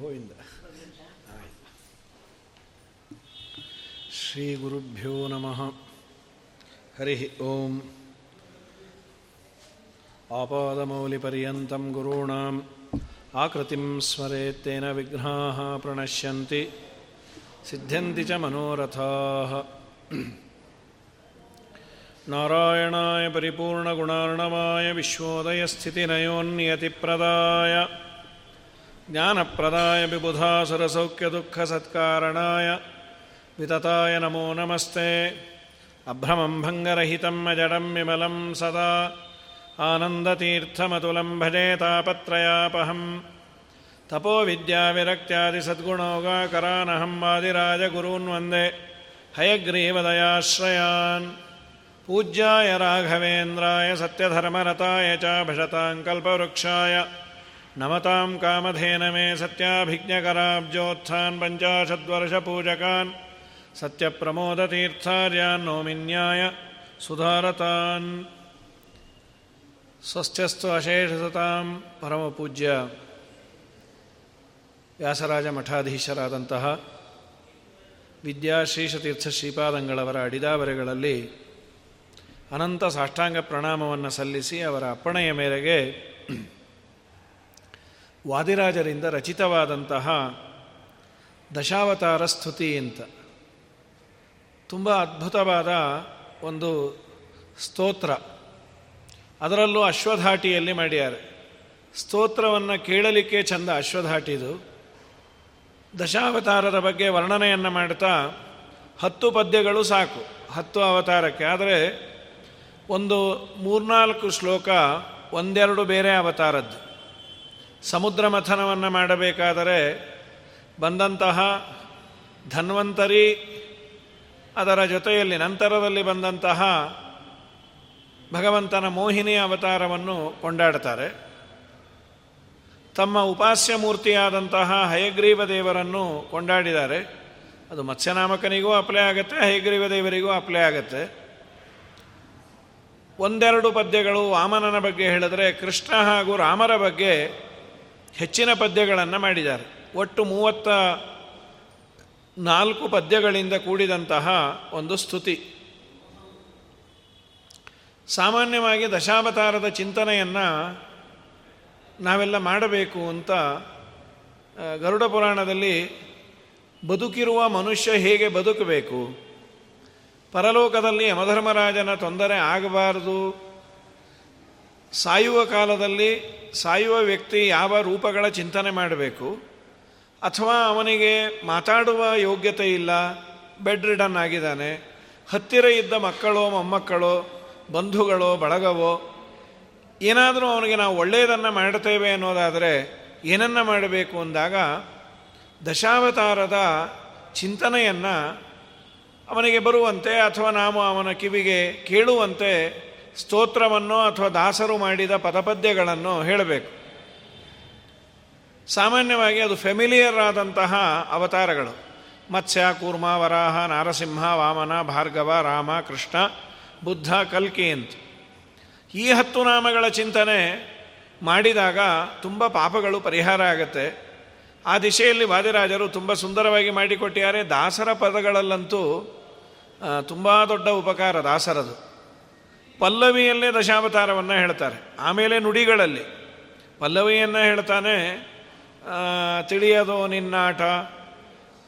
ಗೋವಿಂದ ಶ್ರೀ ಗುರುಭ್ಯೋ ನಮಃ. ಹರಿ ಓಂ. ಆಪಾದಮೌಲಿಪರ್ಯಂతం ಗುರುಣಾಂ. ಆಕೃತಿಂ ಸ್ಮರೇತ್ತೇನ ವಿಘ್ನಾಃ ಪ್ರಣಶ್ಯಂತಿ. ಸಿದ್ಧ್ಯಂತಿ ಚ ಮನೋರಥಾಃ. ನಾರಾಯಣಾಯ ಪರಿಪೂರ್ಣಗುಣಾರ್ಣವಾಯ ವಿಶ್ವೋದಯಸ್ಥಿತಿನಯೋನ್ಯತಿಪ್ರದಾಯ. ज्ञानप्रदाय ಜ್ಞಾನಪ್ರದಾಯ विबुधासुरसौख्यदुःखसत्कारणाय वितताय नमो नमस्ते अभ्रमं भङ्गरहितं जडं विमलं सदा आनन्दतीर्थमतुलं भजे तापत्रयापहं तपोविद्याविरक्त्यादिसद्गुणोगाकरानहं वादिराजगुरून् वन्दे हयग्रीवदयाश्रयान् पूज्याय राघवेन्द्राय सत्यधर्मरताय च भशतांकल्पवृक्षाय नमतां कामधेनमे सत्याभिज्ञकराब्जोत्थान् पञ्चाशद्वर्षपूजकान् सत्यप्रमोदतीर्थार्यान् नौमिन्याय सुधारतान् ಸ್ವಸ್ಥಸ್ತು ಅಶೇಷಸತಾಂ ಪರಮಪೂಜ್ಯ ವ್ಯಾಸರಾಜ ಮಠಾಧೀಶರಾದಂತಹ ವಿದ್ಯಾಶ್ರೀಶತೀರ್ಥ ಶ್ರೀಪಾದಂಗಳವರ ಅಡಿದಾವರೆಗಳಲ್ಲಿ ಅನಂತ ಸಾಷ್ಟಾಂಗ ಪ್ರಣಾಮವನ್ನು ಸಲ್ಲಿಸಿ ಅವರ ಅಪ್ಪಣೆಯ ಮೇರೆಗೆ ವಾದಿರಾಜರಿಂದ ರಚಿತವಾದಂತಹ ದಶಾವತಾರ ಸ್ತುತಿ ಅಂತ. ತುಂಬ ಅದ್ಭುತವಾದ ಒಂದು ಸ್ತೋತ್ರ. ಅದರಲ್ಲೂ ಅಶ್ವಧಾಟಿಯಲ್ಲಿ ಮಾಡ್ಯಾರೆ. ಸ್ತೋತ್ರವನ್ನು ಕೇಳಲಿಕ್ಕೆ ಚಂದ ಅಶ್ವಧಾಟಿದು ದಶಾವತಾರದ ಬಗ್ಗೆ ವರ್ಣನೆಯನ್ನು ಮಾಡ್ತಾ ಹತ್ತು ಪದ್ಯಗಳು ಸಾಕು, ಹತ್ತು ಅವತಾರಕ್ಕೆ. ಆದರೆ ಒಂದು ಮೂರ್ನಾಲ್ಕು ಶ್ಲೋಕ ಒಂದೆರಡು ಬೇರೆ ಅವತಾರದ್ದು. ಸಮುದ್ರ ಮಥನವನ್ನು ಮಾಡಬೇಕಾದರೆ ಬಂದಂತಹ ಧನ್ವಂತರಿ ಅದರ ಜೊತೆಯಲ್ಲಿ ನಂತರದಲ್ಲಿ ಬಂದಂತಹ ಭಗವಂತನ ಮೋಹಿನಿ ಅವತಾರವನ್ನು ಕೊಂಡಾಡ್ತಾರೆ. ತಮ್ಮ ಉಪಾಸ್ಯ ಮೂರ್ತಿಯಾದಂತಹ ಹಯಗ್ರೀವ ದೇವರನ್ನು ಕೊಂಡಾಡಿದ್ದಾರೆ. ಅದು ಮತ್ಸ್ಯನಾಮಕನಿಗೂ ಅಪ್ಲೈ ಆಗುತ್ತೆ, ಹಯಗ್ರೀವ ದೇವರಿಗೂ ಅಪ್ಲೈ ಆಗುತ್ತೆ. ಒಂದೆರಡು ಪದ್ಯಗಳು ವಾಮನನ ಬಗ್ಗೆ ಹೇಳಿದ್ರೆ ಕೃಷ್ಣ ಹಾಗೂ ರಾಮರ ಬಗ್ಗೆ ಹೆಚ್ಚಿನ ಪದ್ಯಗಳನ್ನು ಮಾಡಿದ್ದಾರೆ. ಒಟ್ಟು ಮೂವತ್ತ ನಾಲ್ಕು ಪದ್ಯಗಳಿಂದ ಕೂಡಿದಂತಹ ಒಂದು ಸ್ತುತಿ. ಸಾಮಾನ್ಯವಾಗಿ ದಶಾವತಾರದ ಚಿಂತನೆಯನ್ನು ನಾವೆಲ್ಲ ಮಾಡಬೇಕು ಅಂತ ಗರುಡ ಪುರಾಣದಲ್ಲಿ ಬದುಕಿರುವ ಮನುಷ್ಯ ಹೇಗೆ ಬದುಕಬೇಕು, ಪರಲೋಕದಲ್ಲಿ ಯಮಧರ್ಮರಾಜನ ತೊಂದರೆ ಆಗಬಾರದು ಸಾಯುವ ಕಾಲದಲ್ಲಿ ಸಾಯುವ ವ್ಯಕ್ತಿ ಯಾವ ರೂಪಗಳ ಚಿಂತನೆ ಮಾಡಬೇಕು? ಅಥವಾ ಅವನಿಗೆ ಮಾತಾಡುವ ಯೋಗ್ಯತೆ ಇಲ್ಲ, ಬೆಡ್ ರಿಡನ್ ಆಗಿದ್ದಾನೆ, ಹತ್ತಿರ ಇದ್ದ ಮಕ್ಕಳೋ, ಮೊಮ್ಮಕ್ಕಳೋ, ಬಂಧುಗಳೋ, ಬಳಗವೋ, ಏನಾದರೂ ಅವನಿಗೆ ನಾವು ಒಳ್ಳೆಯದನ್ನು ಮಾಡ್ತೇವೆ ಅನ್ನೋದಾದರೆ ಏನನ್ನು ಮಾಡಬೇಕು ಅಂದಾಗ ದಶಾವತಾರದ ಚಿಂತನೆಯನ್ನು ಅವನಿಗೆ ಬರುವಂತೆ ಅಥವಾ ನಾವು ಅವನ ಕಿವಿಗೆ ಕೇಳುವಂತೆ ಸ್ತೋತ್ರವನ್ನು ಅಥವಾ ದಾಸರು ಮಾಡಿದ ಪದಪದ್ಯಗಳನ್ನು ಹೇಳಬೇಕು. ಸಾಮಾನ್ಯವಾಗಿ ಅದು ಫೆಮಿಲಿಯರ್ ಆದಂತಹ ಅವತಾರಗಳು. ಮತ್ಸ್ಯ, ಕೂರ್ಮ, ವರಾಹ, ನಾರಸಿಂಹ, ವಾಮನ, ಭಾರ್ಗವ, ರಾಮ, ಕೃಷ್ಣ, ಬುದ್ಧ, ಕಲ್ಕಿ ಅಂತ. ಈ ಹತ್ತು ನಾಮಗಳ ಚಿಂತನೆ ಮಾಡಿದಾಗ ತುಂಬ ಪಾಪಗಳು ಪರಿಹಾರ ಆಗುತ್ತೆ. ಆ ದಿಶೆಯಲ್ಲಿ ವಾದಿರಾಜರು ತುಂಬ ಸುಂದರವಾಗಿ ಮಾಡಿಕೊಟ್ಟಿದ್ದಾರೆ. ದಾಸರ ಪದಗಳಲ್ಲಂತೂ ತುಂಬ ದೊಡ್ಡ ಉಪಕಾರ ದಾಸರದು. ಪಲ್ಲವಿಯಲ್ಲೇ ದಶಾವತಾರವನ್ನು ಹೇಳ್ತಾರೆ. ಆಮೇಲೆ ನುಡಿಗಳಲ್ಲಿ ಪಲ್ಲವಿಯನ್ನು ಹೇಳ್ತಾನೆ ತಿಳಿಯದೋ ನಿನ್ನಾಟ,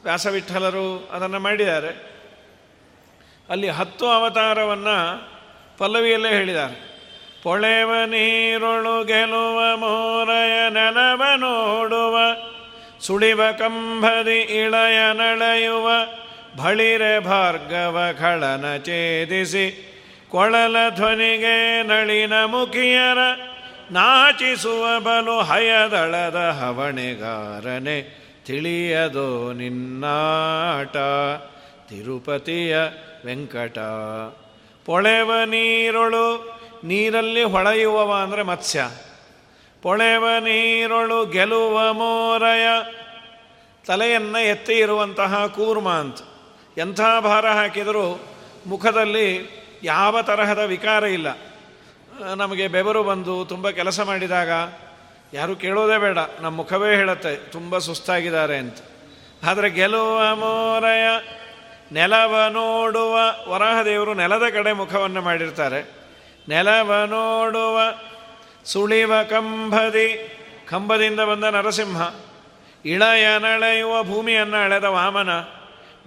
ವ್ಯಾಸವಿಠಲರು ಅದನ್ನು ಮಾಡಿದ್ದಾರೆ. ಅಲ್ಲಿ ಹತ್ತು ಅವತಾರವನ್ನು ಪಲ್ಲವಿಯಲ್ಲೇ ಹೇಳಿದ್ದಾರೆ. ಪೊಳೆವ ನೀರೊಳು ಗೆಲುವ ಮೋರಯ ನೆಲವ ನೋಡುವ, ಸುಳಿವ ಕಂಬದಿ ಇಳಯ ನಳೆಯುವ, ಭಳಿರೆ ಭಾರ್ಗವ ಖಳನ ಛೇದಿಸಿ ಕೊಳಲ ಧ್ವನಿಗೆ ನಳಿನ ಮುಖಿಯರ ನಾಚಿಸುವ ಬಲು ಹಯದಳದ ಹವಣೆಗಾರನೆ, ತಿಳಿಯದೋ ನಿನ್ನಾಟ, ತಿರುಪತಿಯ ವೆಂಕಟ. ಪೊಳೆವ ನೀರೊಳು ನೀರಲ್ಲಿ ಹೊಳೆಯುವವ ಅಂದರೆ ಮತ್ಸ್ಯ. ಪೊಳೆವ ನೀರೊಳು ಗೆಲುವ ಮೋರಯ, ತಲೆಯನ್ನು ಎತ್ತಿ ಇರುವಂತಹ ಕೂರ್ಮ ಅಂತ. ಎಂಥ ಭಾರ ಹಾಕಿದರೂ ಮುಖದಲ್ಲಿ ಯಾವ ತರಹದ ವಿಕಾರ ಇಲ್ಲ. ನಮಗೆ ಬೆವರು ಬಂದು ತುಂಬ ಕೆಲಸ ಮಾಡಿದಾಗ ಯಾರು ಕೇಳೋದೇ ಬೇಡ. ನಮ್ಮ ಮುಖವೇ ಹೇಳುತ್ತೆ, ತುಂಬ ಸುಸ್ತಾಗಿದ್ದಾರೆ ಅಂತ. ಆದರೆ ಗೆಲುವ ಮೋರಯ, ನೆಲವ ನೋಡುವ, ವರಾಹದೇವರು ನೆಲದ ಕಡೆ ಮುಖವನ್ನು ಮಾಡಿರ್ತಾರೆ. ನೆಲವ ನೋಡುವ, ಸುಳಿವ ಕಂಬದಿ, ಕಂಬದಿಂದ ಬಂದ ನರಸಿಂಹ, ಇಳಯ ನಳೆಯುವ ಭೂಮಿಯನ್ನು ಅಳೆದ ವಾಮನ,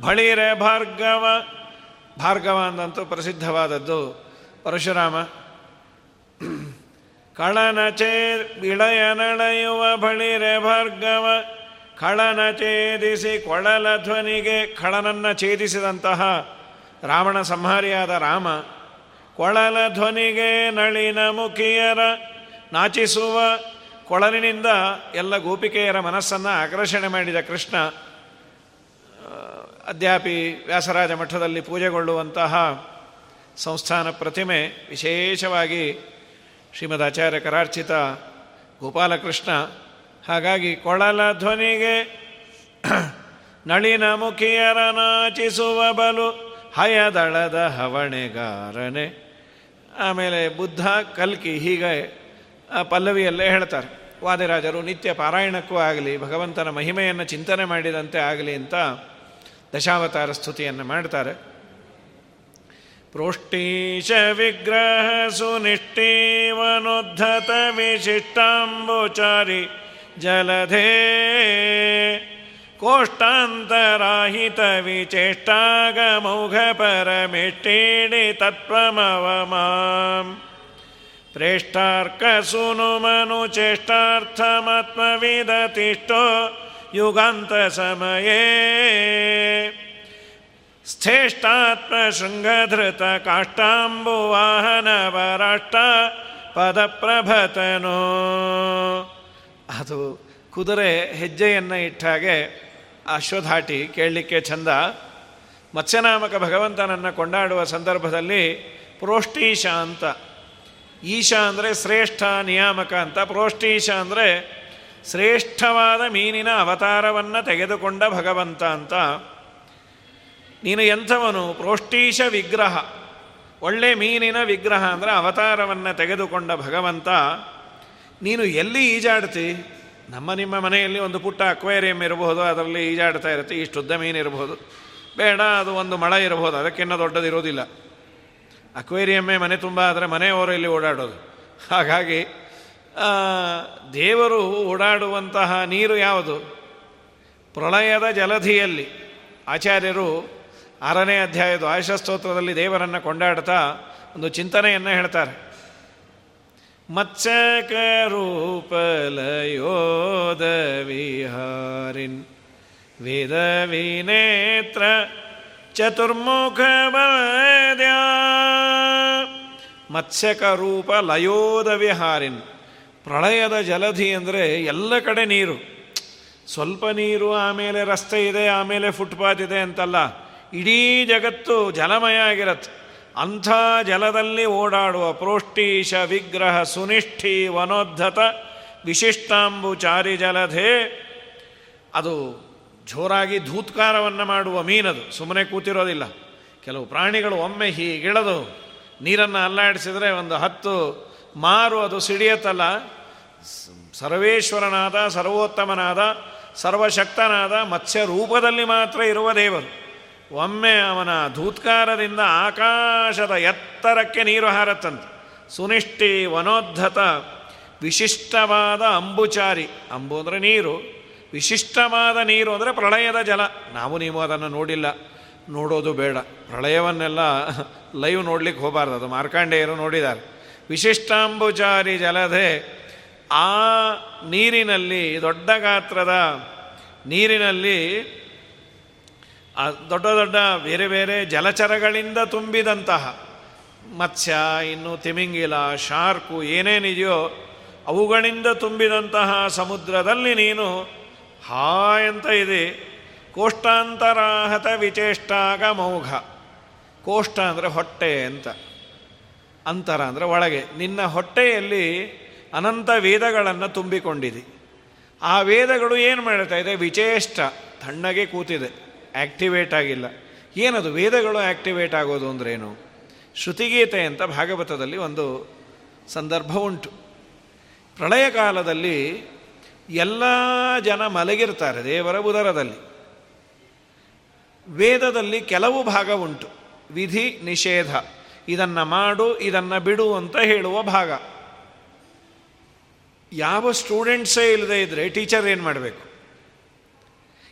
ಬಳಿರೆ ಭಾರ್ಗವ ಭಾರ್ಗವ ಅಂದಂತೂ ಪ್ರಸಿದ್ಧವಾದದ್ದು ಪರಶುರಾಮ. ಕಳನಚೇರ್ ಚೇ ಇಳಯ ನಳೆಯುವ ಬಳಿರೆ ಭಾರ್ಗವ ಖಳನ ಛೇದಿಸಿ ಕೊಳಲ ಧ್ವನಿಗೆ ಖಳನನ್ನು ಛೇದಿಸಿದಂತಹ ರಾವಣ ಸಂಹಾರಿಯಾದ ರಾಮ, ಕೊಳಲ ಧ್ವನಿಗೆ ನಳಿನ ಮುಖಿಯರ ನಾಚಿಸುವ ಕೊಳಲಿನಿಂದ ಎಲ್ಲ ಗೋಪಿಕೆಯರ ಮನಸ್ಸನ್ನು ಆಕರ್ಷಣೆ ಮಾಡಿದ ಕೃಷ್ಣ. ಅದ್ಯಾಪಿ ವ್ಯಾಸರಾಜ ಮಠದಲ್ಲಿ ಪೂಜೆಗೊಳ್ಳುವಂತಹ ಸಂಸ್ಥಾನ ಪ್ರತಿಮೆ ವಿಶೇಷವಾಗಿ ಶ್ರೀಮದ್ ಆಚಾರ್ಯ ಕರಾರ್ಚಿತ ಗೋಪಾಲಕೃಷ್ಣ. ಹಾಗಾಗಿ ಕೊಳಲ ಧ್ವನಿಗೆ ನಳಿನ ಮುಖಿಯರ ನಾಚಿಸುವ ಬಲು ಹಯದಳದ ಹವಣೆಗಾರನೆ. ಆಮೇಲೆ ಬುದ್ಧ ಕಲ್ಕಿ ಹೀಗೆ ಪಲ್ಲವಿಯಲ್ಲೇ ಹೇಳ್ತಾರೆ. ವಾದಿರಾಜರು ನಿತ್ಯ ಪಾರಾಯಣಕ್ಕೂ ಆಗಲಿ, ಭಗವಂತನ ಮಹಿಮೆಯನ್ನು ಚಿಂತನೆ ಮಾಡಿದಂತೆ ಆಗಲಿ ಅಂತ ದಶಾವತಾರ ಸ್ತುತಿಯನ್ನು ಮಾಡ್ತಾರೆ. ಪ್ರೋಷ್ಟೀಶ ವಿಗ್ರಹ ಸುನಿಷ್ಠೀವನುದ್ಧತ ವಿಶಿಷ್ಟಾಂಬುಚಾರಿ ಜಲಧೇ ಕೋಷ್ಟಾಂತರಾಹಿತ ವಿಚೇಷ್ಟಾಗಮೌಘ ಪರಮಿಷ್ಟೀಡಿ ತತ್ವಮವಮಾಂ. ಪ್ರೇಷ್ಟಾರ್ಕ ಸುನುಮನು ಕಾಷ್ಟಾಂಬುವಾಹನ ವರಾಷ್ಟ ಪದಪ್ರಭತನೋ ಅದು ಕುದುರೆ ಹೆಜ್ಜೆಯನ್ನು ಇಟ್ಟಾಗೆ ಅಶ್ವಧಾಟಿ ಕೇಳಲಿಕ್ಕೆ ಚಂದ. ಮತ್ಸ್ಯನಾಮಕ ಭಗವಂತನನ್ನು ಕೊಂಡಾಡುವ ಸಂದರ್ಭದಲ್ಲಿ ಪ್ರೋಷ್ಠೀಶ ಅಂತ. ಈಶ ಅಂದರೆ ಶ್ರೇಷ್ಠ ನಿಯಾಮಕ ಅಂತ. ಪ್ರೋಷ್ಟೀಶ ಅಂದರೆ ಶ್ರೇಷ್ಠವಾದ ಮೀನಿನ ಅವತಾರವನ್ನು ತೆಗೆದುಕೊಂಡ ಭಗವಂತ ಅಂತ. ನೀನು ಎಂಥವನು? ಪ್ರೋಷ್ಟೀಶ ವಿಗ್ರಹ. ಒಳ್ಳೆ ಮೀನಿನ ವಿಗ್ರಹ ಅಂದರೆ ಅವತಾರವನ್ನು ತೆಗೆದುಕೊಂಡ ಭಗವಂತ. ನೀನು ಎಲ್ಲಿ ಈಜಾಡ್ತಿ? ನಮ್ಮ ನಿಮ್ಮ ಮನೆಯಲ್ಲಿ ಒಂದು ಪುಟ್ಟ ಅಕ್ವೇರಿಯಂ ಇರಬಹುದು, ಅದರಲ್ಲಿ ಈಜಾಡ್ತಾ ಇರುತ್ತೆ. ಇಷ್ಟುದ್ದ ಮೀನು ಇರಬಹುದು. ಬೇಡ, ಅದು ಒಂದು ಮಳೆ ಇರಬಹುದು. ಅದಕ್ಕಿನ್ನ ದೊಡ್ಡದಿರೋದಿಲ್ಲ. ಅಕ್ವೇರಿಯಮ್ಮೇ ಮನೆ ತುಂಬ, ಆದರೆ ಮನೆಯವರು ಇಲ್ಲಿ ಓಡಾಡೋದು. ಹಾಗಾಗಿ ದೇವರು ಓಡಾಡುವಂತಹ ನೀರು ಯಾವುದು? ಪ್ರಳಯದ ಜಲಧಿಯಲ್ಲಿ. ಆಚಾರ್ಯರು ಆರನೇ ಅಧ್ಯಾಯದ ಆಯುಷಸ್ತೋತ್ರದಲ್ಲಿ ದೇವರನ್ನು ಕೊಂಡಾಡ್ತಾ ಒಂದು ಚಿಂತನೆಯನ್ನು ಹೇಳ್ತಾರೆ. ಮತ್ಸ್ಯಕ ರೂಪಲಯೋದ ವಿಹಾರಿನ್ ವೇದ ವಿನೇತ್ರ ಚತುರ್ಮುಖ ಮತ್ಸ್ಯಕ ರೂಪ ಲಯೋದ ವಿಹಾರಿನ್ ಪ್ರಳಯದ ಜಲಧಿ ಅಂದರೆ ಎಲ್ಲ ಕಡೆ ನೀರು. ಸ್ವಲ್ಪ ನೀರು, ಆಮೇಲೆ ರಸ್ತೆ ಇದೆ, ಆಮೇಲೆ ಫುಟ್ಪಾತ್ ಇದೆ ಅಂತಲ್ಲ, ಇಡೀ ಜಗತ್ತು ಜಲಮಯ ಆಗಿರತ್ತೆ. ಅಂಥ ಜಲದಲ್ಲಿ ಓಡಾಡುವ ಪ್ರೋಷ್ಟೀಶ ವಿಗ್ರಹ ಸುನಿಷ್ಠಿ ವನೋದ್ಧತ ವಿಶಿಷ್ಟಾಂಬು ಚಾರಿ ಜಲಧೆ, ಅದು ಜೋರಾಗಿ ಧೂತ್ಕಾರವನ್ನು ಮಾಡುವ ಮೀನದು. ಸುಮ್ಮನೆ ಕೂತಿರೋದಿಲ್ಲ. ಕೆಲವು ಪ್ರಾಣಿಗಳು ಒಮ್ಮೆ ಹೀಗಿಳದು, ನೀರನ್ನು ಅಲ್ಲಾಡಿಸಿದರೆ ಒಂದು ಹತ್ತು ಮಾರು ಅದು ಸಿಡಿಯತ್ತಲ್ಲ. ಸರ್ವೇಶ್ವರನಾದ, ಸರ್ವೋತ್ತಮನಾದ, ಸರ್ವಶಕ್ತನಾದ ಮತ್ಸ್ಯ ರೂಪದಲ್ಲಿ ಮಾತ್ರ ಇರುವ ದೇವರು. ಒಮ್ಮೆ ಅವನ ಧೂತ್ಕಾರದಿಂದ ಆಕಾಶದ ಎತ್ತರಕ್ಕೆ ನೀರು ಹಾರತ್ತಂತೆ. ಸುನಿಷ್ಠಿ ವನೋದ್ಧತ, ವಿಶಿಷ್ಟವಾದ ಅಂಬುಚಾರಿ. ಅಂಬು ಅಂದರೆ ನೀರು. ವಿಶಿಷ್ಟವಾದ ನೀರು ಅಂದರೆ ಪ್ರಳಯದ ಜಲ. ನಾವು ನೀವು ಅದನ್ನು ನೋಡಿಲ್ಲ. ನೋಡೋದು ಬೇಡ. ಪ್ರಳಯವನ್ನೆಲ್ಲ ಲೈವ್ ನೋಡ್ಲಿಕ್ಕೆ ಹೋಗಬಾರ್ದು. ಅದು ಮಾರ್ಕಾಂಡೇಯರು ನೋಡಿದ್ದಾರೆ. ವಿಶಿಷ್ಟಾಂಬುಚಾರಿ ಜಲಧೆ. ಆ ನೀರಿನಲ್ಲಿ, ದೊಡ್ಡ ಗಾತ್ರದ ನೀರಿನಲ್ಲಿ ದೊಡ್ಡ ದೊಡ್ಡ ಬೇರೆ ಬೇರೆ ಜಲಚರಗಳಿಂದ ತುಂಬಿದಂತಹ ಮತ್ಸ್ಯ, ಇನ್ನು ತಿಮಿಂಗಿಲ, ಶಾರ್ಕು ಏನೇನಿದೆಯೋ ಅವುಗಳಿಂದ ತುಂಬಿದಂತಹ ಸಮುದ್ರದಲ್ಲಿ ನೀನು ಹಾಯಂತ ಇದೆ. ಕೋಷ್ಟಾಂತರಾಹತ ವಿಚೇಷ್ಟಾಗ ಮೌಘ ಕೋಷ್ಟ ಅಂದರೆ ಹೊಟ್ಟೆ ಅಂತ. ಅಂತರ ಅಂದರೆ ಒಳಗೆ, ನಿನ್ನ ಹೊಟ್ಟೆಯಲ್ಲಿ ಅನಂತ ವೇದಗಳನ್ನು ತುಂಬಿಕೊಂಡಿದೆ. ಆ ವೇದಗಳು ಏನು ಮಾಡ್ತಾ ಇದೆ? ವಿಚೇಷ್ಟ, ತಣ್ಣಗೆ ಕೂತಿದೆ ಆ್ಯಕ್ಟಿವೇಟ್ ಆಗಿಲ್ಲ. ಏನದು? ವೇದಗಳು ಆ್ಯಕ್ಟಿವೇಟ್ ಆಗೋದು ಅಂದ್ರೇನು? ಶ್ರುತಿಗೀತೆ ಅಂತ ಭಾಗವತದಲ್ಲಿ ಒಂದು ಸಂದರ್ಭ ಉಂಟು. ಪ್ರಳಯ ಕಾಲದಲ್ಲಿ ಎಲ್ಲ ಜನ ಮಲಗಿರ್ತಾರೆ, ದೇವರ ಉದರದಲ್ಲಿ. ವೇದದಲ್ಲಿ ಕೆಲವು ಭಾಗ ಉಂಟು. ವಿಧಿ ನಿಷೇಧ. ಇದನ್ನು ಮಾಡು, ಇದನ್ನು ಬಿಡು ಅಂತ ಹೇಳುವ ಭಾಗ. ಯಾವ ಸ್ಟೂಡೆಂಟ್ಸೇ ಇಲ್ಲದೆ ಇದ್ದರೆ ಟೀಚರ್ ಏನು ಮಾಡಬೇಕು?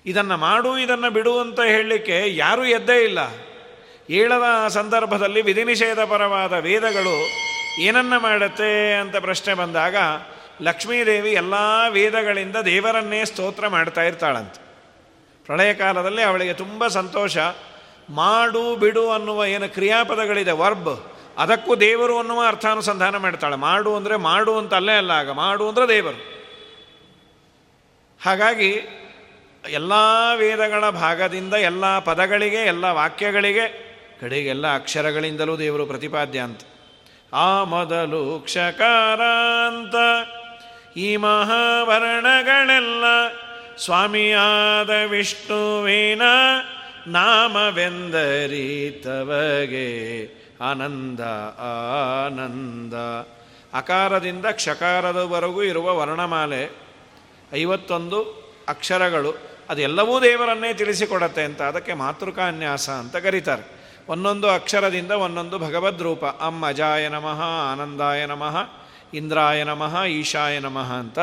ಇದನ್ನು ಮಾಡು, ಇದನ್ನು ಬಿಡು ಅಂತ ಹೇಳಲಿಕ್ಕೆ ಯಾರೂ ಎದ್ದೇ ಇಲ್ಲ. ಏಳದ ಸಂದರ್ಭದಲ್ಲಿ ವಿಧಿ ನಿಷೇಧ ಪರವಾದ ವೇದಗಳು ಏನನ್ನ ಮಾಡುತ್ತೆ ಅಂತ ಪ್ರಶ್ನೆ ಬಂದಾಗ, ಲಕ್ಷ್ಮೀದೇವಿ ಎಲ್ಲ ವೇದಗಳಿಂದ ದೇವರನ್ನೇ ಸ್ತೋತ್ರ ಮಾಡ್ತಾ ಇರ್ತಾಳಂತೆ. ಪ್ರಳಯ ಕಾಲದಲ್ಲಿ ಅವಳಿಗೆ ತುಂಬ ಸಂತೋಷ. ಮಾಡು, ಬಿಡು ಅನ್ನುವ ಏನು ಕ್ರಿಯಾಪದಗಳಿದೆ? ವರ್ಬ್. ಅದಕ್ಕೂ ದೇವರು ಅನ್ನುವ ಅರ್ಥಾನುಸಂಧಾನ ಮಾಡ್ತಾಳೆ. ಮಾಡು ಅಂದರೆ ಮಾಡು ಅಂತ ಅಲ್ಲೇ ಅಲ್ಲ ಆಗ. ಮಾಡು ಅಂದರೆ ದೇವರು. ಹಾಗಾಗಿ ಎಲ್ಲ ವೇದಗಳ ಭಾಗದಿಂದ ಎಲ್ಲ ಪದಗಳಿಗೆ, ಎಲ್ಲ ವಾಕ್ಯಗಳಿಗೆ, ಕಡೆಗೆಲ್ಲ ಅಕ್ಷರಗಳಿಂದಲೂ ದೇವರು ಪ್ರತಿಪಾದ್ಯ ಅಂತ. ಆ ಮೊದಲು ಕ್ಷಕಾರ ಅಂತ ಈ ಮಹಾಭರಣಗಳೆಲ್ಲ ಸ್ವಾಮಿಯಾದ ವಿಷ್ಣುವಿನ ನಾಮವೆಂದರಿತವಗೆ ಆನಂದ ಆನಂದ. ಅಕಾರದಿಂದ ಕ್ಷಕಾರದವರೆಗೂ ಇರುವ ವರ್ಣಮಾಲೆ, ಐವತ್ತೊಂದು ಅಕ್ಷರಗಳು, ಅದೆಲ್ಲವೂ ದೇವರನ್ನೇ ತಿಳಿಸಿಕೊಡತ್ತೆ ಅಂತ ಅದಕ್ಕೆ ಮಾತೃಕಾನ್ಯಾಸ ಅಂತ ಕರೀತಾರೆ. ಒಂದೊಂದು ಅಕ್ಷರದಿಂದ ಒಂದೊಂದು ಭಗವದ್ ರೂಪ. ಅಮ್ಮ ಅಜಾಯ ನಮಃ, ಆನಂದಾಯ ನಮಃ, ಇಂದ್ರಾಯ ನಮಃ, ಈಶಾಯ ನಮಃ ಅಂತ.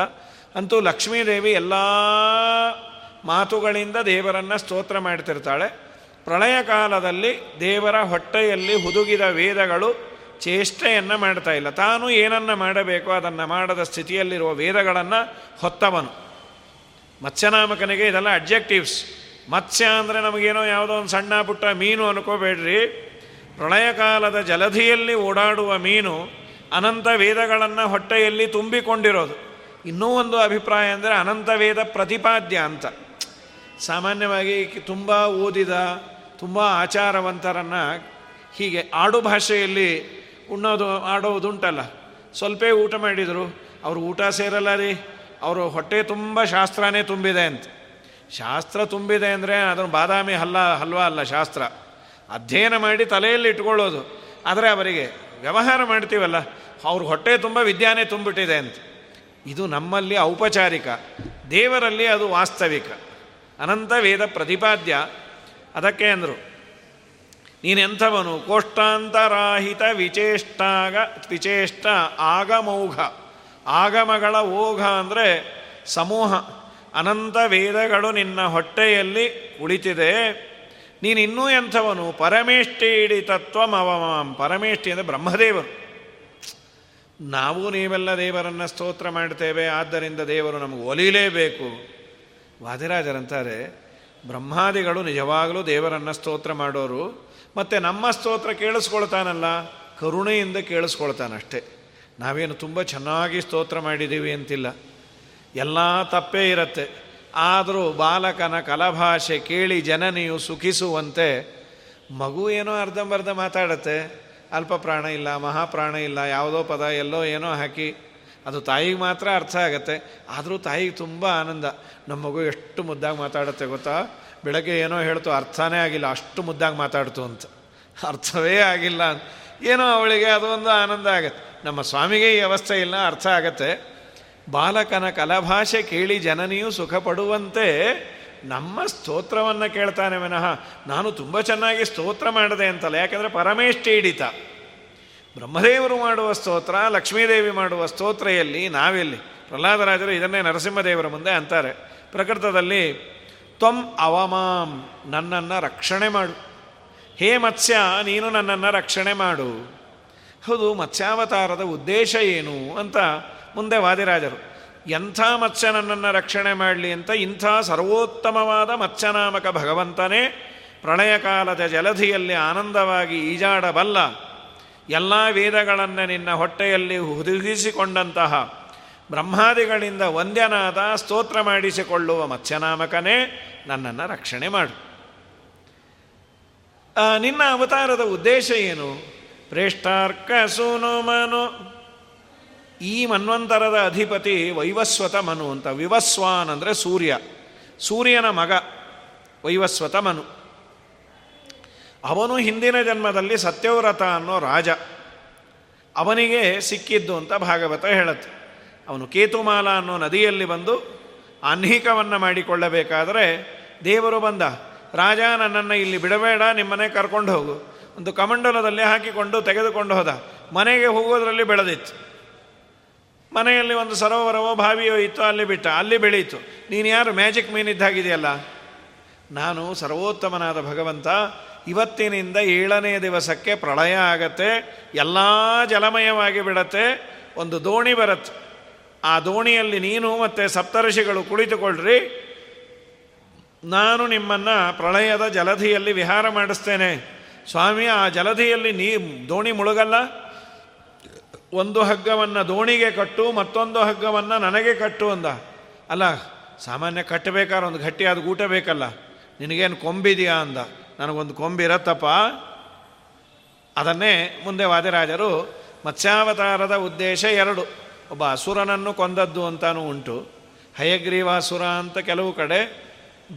ಅಂತೂ ಲಕ್ಷ್ಮೀದೇವಿ ಎಲ್ಲ ಮಾತುಗಳಿಂದ ದೇವರನ್ನು ಸ್ತೋತ್ರ ಮಾಡ್ತಿರ್ತಾಳೆ. ಪ್ರಳಯ ಕಾಲದಲ್ಲಿ ದೇವರ ಹೊಟ್ಟೆಯಲ್ಲಿ ಹುದುಗಿದ ವೇದಗಳು ಚೇಷ್ಟೆಯನ್ನು ಮಾಡ್ತಾ ಇಲ್ಲ. ತಾನು ಏನನ್ನು ಮಾಡಬೇಕು ಅದನ್ನು ಮಾಡದ ಸ್ಥಿತಿಯಲ್ಲಿರುವ ವೇದಗಳನ್ನು ಹೊತ್ತವನು. ಮತ್ಸ್ಯನಾಮಕನಿಗೆ ಇದೆಲ್ಲ ಅಬ್ಜೆಕ್ಟಿವ್ಸ್ ಮತ್ಸ್ಯ ಅಂದರೆ ನಮಗೇನೋ ಯಾವುದೋ ಒಂದು ಸಣ್ಣ ಪುಟ್ಟ ಮೀನು ಅನ್ಕೋಬೇಡ್ರಿ. ಪ್ರಳಯ ಕಾಲದ ಜಲಧಿಯಲ್ಲಿ ಓಡಾಡುವ ಮೀನು ಅನಂತ ವೇದಗಳನ್ನು ಹೊಟ್ಟೆಯಲ್ಲಿ ತುಂಬಿಕೊಂಡಿರೋದು. ಇನ್ನೂ ಒಂದು ಅಭಿಪ್ರಾಯ ಅಂದರೆ ಅನಂತ ವೇದ ಪ್ರತಿಪಾದ್ಯ ಅಂತ. ಸಾಮಾನ್ಯವಾಗಿ ತುಂಬ ಓದಿದ, ತುಂಬ ಆಚಾರವಂತರನ್ನು ಹೀಗೆ ಆಡು ಭಾಷೆಯಲ್ಲಿ ಉಣ್ಣೋದು, ಆಡೋದುಂಟಲ್ಲ. ಸ್ವಲ್ಪ ಊಟ ಮಾಡಿದರು. ಅವರು ಊಟ ಸೇರಲ್ಲ ರೀ. ಅವರು ಹೊಟ್ಟೆ ತುಂಬ ಶಾಸ್ತ್ರನೇ ತುಂಬಿದೆ ಅಂತ. ಶಾಸ್ತ್ರ ತುಂಬಿದೆ ಅಂದರೆ ಅದನ್ನು ಬಾದಾಮಿ ಹಲ್ಲ, ಹಲ್ವಾ ಅಲ್ಲ ಶಾಸ್ತ್ರ. ಅಧ್ಯಯನ ಮಾಡಿ ತಲೆಯಲ್ಲಿ ಇಟ್ಕೊಳ್ಳೋದು. ಆದರೆ ಅವರಿಗೆ ವ್ಯವಹಾರ ಮಾಡ್ತೀವಲ್ಲ. ಅವ್ರ ಹೊಟ್ಟೆ ತುಂಬ ವಿದ್ಯಾನೇ ತುಂಬಿಟ್ಟಿದೆ ಅಂತ. ಇದು ನಮ್ಮಲ್ಲಿ ಔಪಚಾರಿಕ. ದೇವರಲ್ಲಿ ಅದು ವಾಸ್ತವಿಕ. ಅನಂತ ವೇದ ಪ್ರತಿಪಾದ್ಯ. ಅದಕ್ಕೆ ಅಂದರು, ನೀನೆಂಥವನು? ಕೋಷ್ಟಾಂತರಾಹಿತ ವಿಚೇಷ್ಟಾಗ, ವಿಚೇಷ್ಟ ಆಗಮೌಘ. ಆಗಮಗಳ ಓಘ ಅಂದರೆ ಸಮೂಹ. ಅನಂತ ವೇದಗಳು ನಿನ್ನ ಹೊಟ್ಟೆಯಲ್ಲಿ ಉಳಿತಿದೆ ನೀನಿನ್ನೂ ಎಂಥವನು? ಪರಮೇಷ್ಠಿ ತತ್ವಮವಮಾಂ ಪರಮೇಷ್ಠಿ ಅಂದರೆ ಬ್ರಹ್ಮದೇವರು. ನಾವು ನೀವೆಲ್ಲ ದೇವರನ್ನು ಸ್ತೋತ್ರ ಮಾಡ್ತೇವೆ, ಆದ್ದರಿಂದ ದೇವರು ನಮಗೆ ಒಲಿಲೇಬೇಕು. ವಾದಿರಾಜರಂತಾರೆ, ಬ್ರಹ್ಮಾದಿಗಳು ನಿಜವಾಗಲೂ ದೇವರನ್ನು ಸ್ತೋತ್ರ ಮಾಡೋರು, ಮತ್ತು ನಮ್ಮ ಸ್ತೋತ್ರ ಕೇಳಿಸ್ಕೊಳ್ತಾನಲ್ಲ, ಕರುಣೆಯಿಂದ ಕೇಳಿಸ್ಕೊಳ್ತಾನಷ್ಟೇ. ನಾವೇನು ತುಂಬ ಚೆನ್ನಾಗಿ ಸ್ತೋತ್ರ ಮಾಡಿದ್ದೀವಿ ಅಂತಿಲ್ಲ. ಎಲ್ಲ ತಪ್ಪೇ ಇರುತ್ತೆ. ಆದರೂ ಬಾಲಕನ ಕಲಭಾಷೆ ಕೇಳಿ ಜನನಿಯು ಸುಖಿಸುವಂತೆ ಮಗು ಏನೋ ಅರ್ಧಂಬರ್ಧ ಮಾತಾಡತ್ತೆ. ಅಲ್ಪ ಪ್ರಾಣ ಇಲ್ಲ ಮಹಾಪ್ರಾಣ ಇಲ್ಲ, ಯಾವುದೋ ಪದ ಎಲ್ಲೋ ಏನೋ ಹಾಕಿ ಅದು ತಾಯಿಗೆ ಮಾತ್ರ ಅರ್ಥ ಆಗತ್ತೆ. ಆದರೂ ತಾಯಿಗೆ ತುಂಬ ಆನಂದ. ನಮ್ಮ ಮಗು ಎಷ್ಟು ಮುದ್ದಾಗಿ ಮಾತಾಡುತ್ತೆ ಗೊತ್ತಾ? ಬೆಳಗ್ಗೆ ಏನೋ ಹೇಳ್ತು, ಅರ್ಥನೇ ಆಗಿಲ್ಲ. ಅಷ್ಟು ಮುದ್ದಾಗಿ ಮಾತಾಡ್ತು ಅಂತ. ಅರ್ಥವೇ ಆಗಿಲ್ಲ ಅಂತ. ಏನೋ ಅವಳಿಗೆ ಅದೊಂದು ಆನಂದ ಆಗತ್ತೆ. ನಮ್ಮ ಸ್ವಾಮಿಗೆ ಈ ವ್ಯವಸ್ಥೆ ಇಲ್ಲ, ಅರ್ಥ ಆಗತ್ತೆ. ಬಾಲಕನ ಕಲಭಾಷೆ ಕೇಳಿ ಜನನಿಯು ಸುಖ ಪಡುವಂತೆ ನಮ್ಮ ಸ್ತೋತ್ರವನ್ನು ಕೇಳ್ತಾನೆ ವಿನಃ. ನಾನು ತುಂಬ ಚೆನ್ನಾಗಿ ಸ್ತೋತ್ರ ಮಾಡಿದೆ ಅಂತಲ್ಲ. ಯಾಕಂದರೆ ಪರಮೇಷ್ಠಿ ಹಿಡಿತ. ಬ್ರಹ್ಮದೇವರು ಮಾಡುವ ಸ್ತೋತ್ರ, ಲಕ್ಷ್ಮೀದೇವಿ ಮಾಡುವ ಸ್ತೋತ್ರ ಎಲ್ಲಿ ನಾವೆಲ್ಲಿ, ಪ್ರಹ್ಲಾದರಾಜರು ಇದನ್ನೇ ನರಸಿಂಹದೇವರ ಮುಂದೆ ಅಂತಾರೆ. ಪ್ರಕೃತದಲ್ಲಿ ತ್ವಂ ಅವಮಾಂ, ನನ್ನನ್ನು ರಕ್ಷಣೆ ಮಾಡು. ಹೇ ಮತ್ಸ್ಯ, ನೀನು ನನ್ನನ್ನು ರಕ್ಷಣೆ ಮಾಡು. ಹೌದು, ಮತ್ಸ್ಯಾವತಾರದ ಉದ್ದೇಶ ಏನು? ಅಂತ ಮುಂದೆ ವಾದಿರಾಜರು. ಎಂಥ ಮತ್ಸ್ಯ ನನ್ನನ್ನು ರಕ್ಷಣೆ ಮಾಡಲಿ ಅಂತ ಇಂಥ ಸರ್ವೋತ್ತಮವಾದ ಮತ್ಸ್ಯನಾಮಕ ಭಗವಂತನೇ ಪ್ರಳಯ ಕಾಲದ ಜಲಧಿಯಲ್ಲಿ ಆನಂದವಾಗಿ ಈಜಾಡಬಲ್ಲ ಎಲ್ಲ ವೇದಗಳನ್ನು ನಿನ್ನ ಹೊಟ್ಟೆಯಲ್ಲಿ ಹುದುಗಿಸಿಕೊಂಡಂತಹ ಬ್ರಹ್ಮಾದಿಗಳಿಂದ ವಂದ್ಯನಾದ ಸ್ತೋತ್ರ ಮಾಡಿಸಿಕೊಳ್ಳುವ ಮತ್ಸ್ಯನಾಮಕನೇ ನನ್ನನ್ನು ರಕ್ಷಣೆ ಮಾಡು. ನಿನ್ನ ಅವತಾರದ ಉದ್ದೇಶ ಏನು? ಪ್ರೇಷ್ಠಾರ್ಕ ಸೂನೋ ಮನು. ಈ ಮನ್ವಂತರದ ಅಧಿಪತಿ ವೈವಸ್ವತ ಮನು ಅಂತ. ವಿವಸ್ವಾನ್ ಅಂದರೆ ಸೂರ್ಯ. ಸೂರ್ಯನ ಮಗ ವೈವಸ್ವತ ಮನು. ಅವನು ಹಿಂದಿನ ಜನ್ಮದಲ್ಲಿ ಸತ್ಯವ್ರತ ಅನ್ನೋ ರಾಜ. ಅವನಿಗೆ ಸಿಕ್ಕಿದ್ದು ಅಂತ ಭಾಗವತ ಹೇಳುತ್ತೆ. ಅವನು ಕೇತುಮಾಲ ಅನ್ನೋ ನದಿಯಲ್ಲಿ ಬಂದು ಅನ್ಹಿಕವನ್ನು ಮಾಡಿಕೊಳ್ಳಬೇಕಾದರೆ ದೇವರು ಬಂದ, ರಾಜ, ನನ್ನನ್ನು ಇಲ್ಲಿ ಬಿಡಬೇಡ, ನಿಮ್ಮನೆ ಕರ್ಕೊಂಡು ಹೋಗು. ಒಂದು ಕಮಂಡಲದಲ್ಲಿ ಹಾಕಿಕೊಂಡು ತೆಗೆದುಕೊಂಡು ಹೋದ. ಮನೆಗೆ ಹೋಗೋದ್ರಲ್ಲಿ ಬೆಳೆದಿತ್ತು. ಮನೆಯಲ್ಲಿ ಒಂದು ಸರೋವರವೋ ಬಾವಿಯೋ ಇತ್ತು ಅಲ್ಲಿ ಬಿಟ್ಟ, ಅಲ್ಲಿ ಬೆಳೀತು. ನೀನು ಯಾರು, ಮ್ಯಾಜಿಕ್ ಮೀನಿದ್ದಾಗಿದೆಯಲ್ಲ ನಾನು ಸರ್ವೋತ್ತಮನಾದ ಭಗವಂತ ಇವತ್ತಿನಿಂದ ಏಳನೇ ದಿವಸಕ್ಕೆ ಪ್ರಳಯ ಆಗತ್ತೆ, ಎಲ್ಲ ಜಲಮಯವಾಗಿ ಬಿಡತ್ತೆ, ಒಂದು ದೋಣಿ ಬರುತ್ತೆ. ಆ ದೋಣಿಯಲ್ಲಿ ನೀನು ಮತ್ತು ಸಪ್ತರ್ಷಿಗಳು ಕುಳಿತುಕೊಳ್ಳ್ರಿ ನಾನು ನಿಮ್ಮನ್ನು ಪ್ರಳಯದ ಜಲಧಿಯಲ್ಲಿ ವಿಹಾರ ಮಾಡಿಸ್ತೇನೆ. ಸ್ವಾಮಿ, ಆ ಜಲಧಿಯಲ್ಲಿ ನೀ, ದೋಣಿ ಮುಳುಗಲ್ಲ. ಒಂದು ಹಗ್ಗವನ್ನು ದೋಣಿಗೆ ಕಟ್ಟು, ಮತ್ತೊಂದು ಹಗ್ಗವನ್ನು ನನಗೆ ಕಟ್ಟು ಅಂದ. ಅಲ್ಲ, ಸಾಮಾನ್ಯ ಕಟ್ಟಬೇಕಾದ್ರೆ ಒಂದು ಗಟ್ಟಿಯಾದ ಊಟ ಬೇಕಲ್ಲ. ನಿನಗೇನು ಕೊಂಬಿದೆಯಾ ಅಂದ. ನನಗೊಂದು ಕೊಂಬಿರತ್ತಪ್ಪ ಅದನ್ನೇ ಮುಂದೆ ವಾದಿರಾಜರು ಮತ್ಸ್ಯಾವತಾರದ ಉದ್ದೇಶ ಎರಡು. ಒಬ್ಬ ಅಸುರನನ್ನು ಕೊಂದದ್ದು ಅಂತಾನೂ ಉಂಟು. ಹಯಗ್ರೀವಾಸುರ ಅಂತ ಕೆಲವು ಕಡೆ,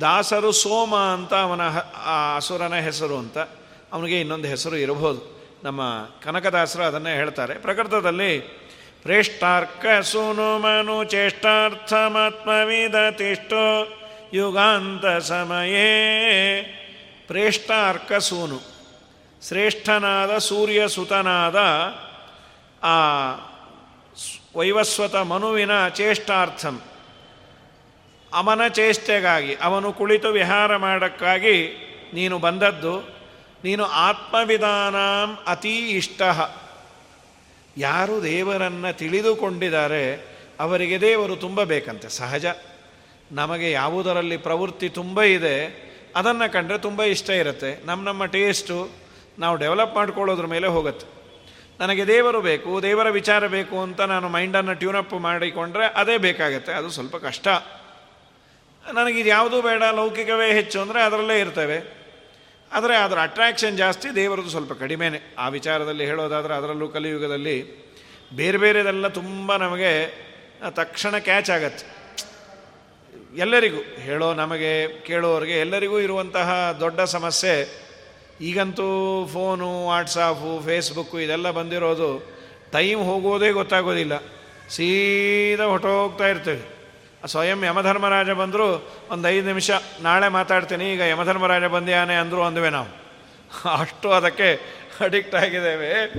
ದಾಸರು ಸೋಮ ಅಂತ ಅವನ ಆ ಅಸುರನ ಹೆಸರು ಅಂತ. ಅವನಿಗೆ ಇನ್ನೊಂದು ಹೆಸರು ಇರಬಹುದು. ನಮ್ಮ ಕನಕದಾಸರು ಅದನ್ನೇ ಹೇಳ್ತಾರೆ. ಪ್ರಕೃತದಲ್ಲಿ ಪ್ರೇಷ್ಟಾರ್ಕ ಸುನು ಮನು ಚೇಷ್ಟಾರ್ಥಮಾತ್ಮವಿದತಿಷ್ಟೋ ಯುಗಾಂತ ಸಮಯೇ. ಪ್ರೇಷ್ಠ ಅರ್ಕಸೂನು. ಶ್ರೇಷ್ಠನಾದ ಸೂರ್ಯ ಸುತನಾದ ಆ ವೈವಸ್ವತ ಮನುವಿನ ಚೇಷ್ಟಾರ್ಥಂ. ಅವನ ಚೇಷ್ಟೆಗಾಗಿ, ಅವನು ಕುಳಿತು ವಿಹಾರ ಮಾಡೋಕ್ಕಾಗಿ ನೀನು ಬಂದದ್ದು, ನೀನು ಆತ್ಮವಿಧಾನಂ ಅತೀ ಇಷ್ಟ. ಯಾರು ದೇವರನ್ನು ತಿಳಿದುಕೊಂಡಿದ್ದಾರೆ, ಅವರಿಗೆ ದೇವರು ತುಂಬ ಬೇಕಂತೆ ಸಹಜ. ನಮಗೆ ಯಾವುದರಲ್ಲಿ ಪ್ರವೃತ್ತಿ ತುಂಬ ಇದೆ ಅದನ್ನು ಕಂಡ್ರೆ ತುಂಬ ಇಷ್ಟ ಇರುತ್ತೆ. ನಮ್ಮ ನಮ್ಮ ಟೇಸ್ಟು ನಾವು ಡೆವಲಪ್ ಮಾಡ್ಕೊಳ್ಳೋದ್ರ ಮೇಲೆ ಹೋಗುತ್ತೆ. ನನಗೆ ದೇವರು ಬೇಕು, ದೇವರ ವಿಚಾರ ಬೇಕು ಅಂತ ನಾನು ಮೈಂಡನ್ನು ಟ್ಯೂನಪ್ ಮಾಡಿಕೊಂಡ್ರೆ ಅದೇ ಬೇಕಾಗತ್ತೆ. ಅದು ಸ್ವಲ್ಪ ಕಷ್ಟ. ನನಗಿದು ಯಾವುದೂ ಬೇಡ, ಲೌಕಿಕವೇ ಹೆಚ್ಚು ಅಂದರೆ ಅದರಲ್ಲೇ ಇರ್ತೇವೆ. ಆದರೆ ಅದರ ಅಟ್ರಾಕ್ಷನ್ ಜಾಸ್ತಿ ದೇವರದು ಸ್ವಲ್ಪ ಕಡಿಮೆನೆ. ಆ ವಿಚಾರದಲ್ಲಿ ಹೇಳೋದಾದರೆ ಅದರಲ್ಲೂ ಕಲಿಯುಗದಲ್ಲಿ ಬೇರೆ ಬೇರೆದೆಲ್ಲ ತುಂಬ ನಮಗೆ ತಕ್ಷಣ ಕ್ಯಾಚ್ ಆಗತ್ತೆ. ಎಲ್ಲರಿಗೂ, ಹೇಳೋ ನಮಗೆ, ಕೇಳೋರಿಗೆ ಎಲ್ಲರಿಗೂ ಇರುವಂತಹ ದೊಡ್ಡ ಸಮಸ್ಯೆ, ಈಗಂತೂ ಫೋನು, ವಾಟ್ಸಾಪು, ಫೇಸ್ಬುಕ್ಕು ಇದೆಲ್ಲ ಬಂದಿರೋದು, ಟೈಮ್ ಹೋಗೋದೇ ಗೊತ್ತಾಗೋದಿಲ್ಲ. ಸೀದಾ ಹೊಟ್ಟೋಗ್ತಾ ಇರ್ತೇವೆ. ಸ್ವಯಂ ಯಮಧರ್ಮರಾಜ ಬಂದರೂ, ಒಂದು ಐದು ನಿಮಿಷ, ನಾಳೆ ಮಾತಾಡ್ತೀನಿ, ಈಗ ಯಮಧರ್ಮರಾಜ ಬಂದಿಯಾನೆ ಅಂದರು ಅಂದ್ವಿ ನಾವು. ಅಷ್ಟು ಅದಕ್ಕೆ ಅಡಿಕ್ಟ್ ಆಗಿದ್ದೇವೆ.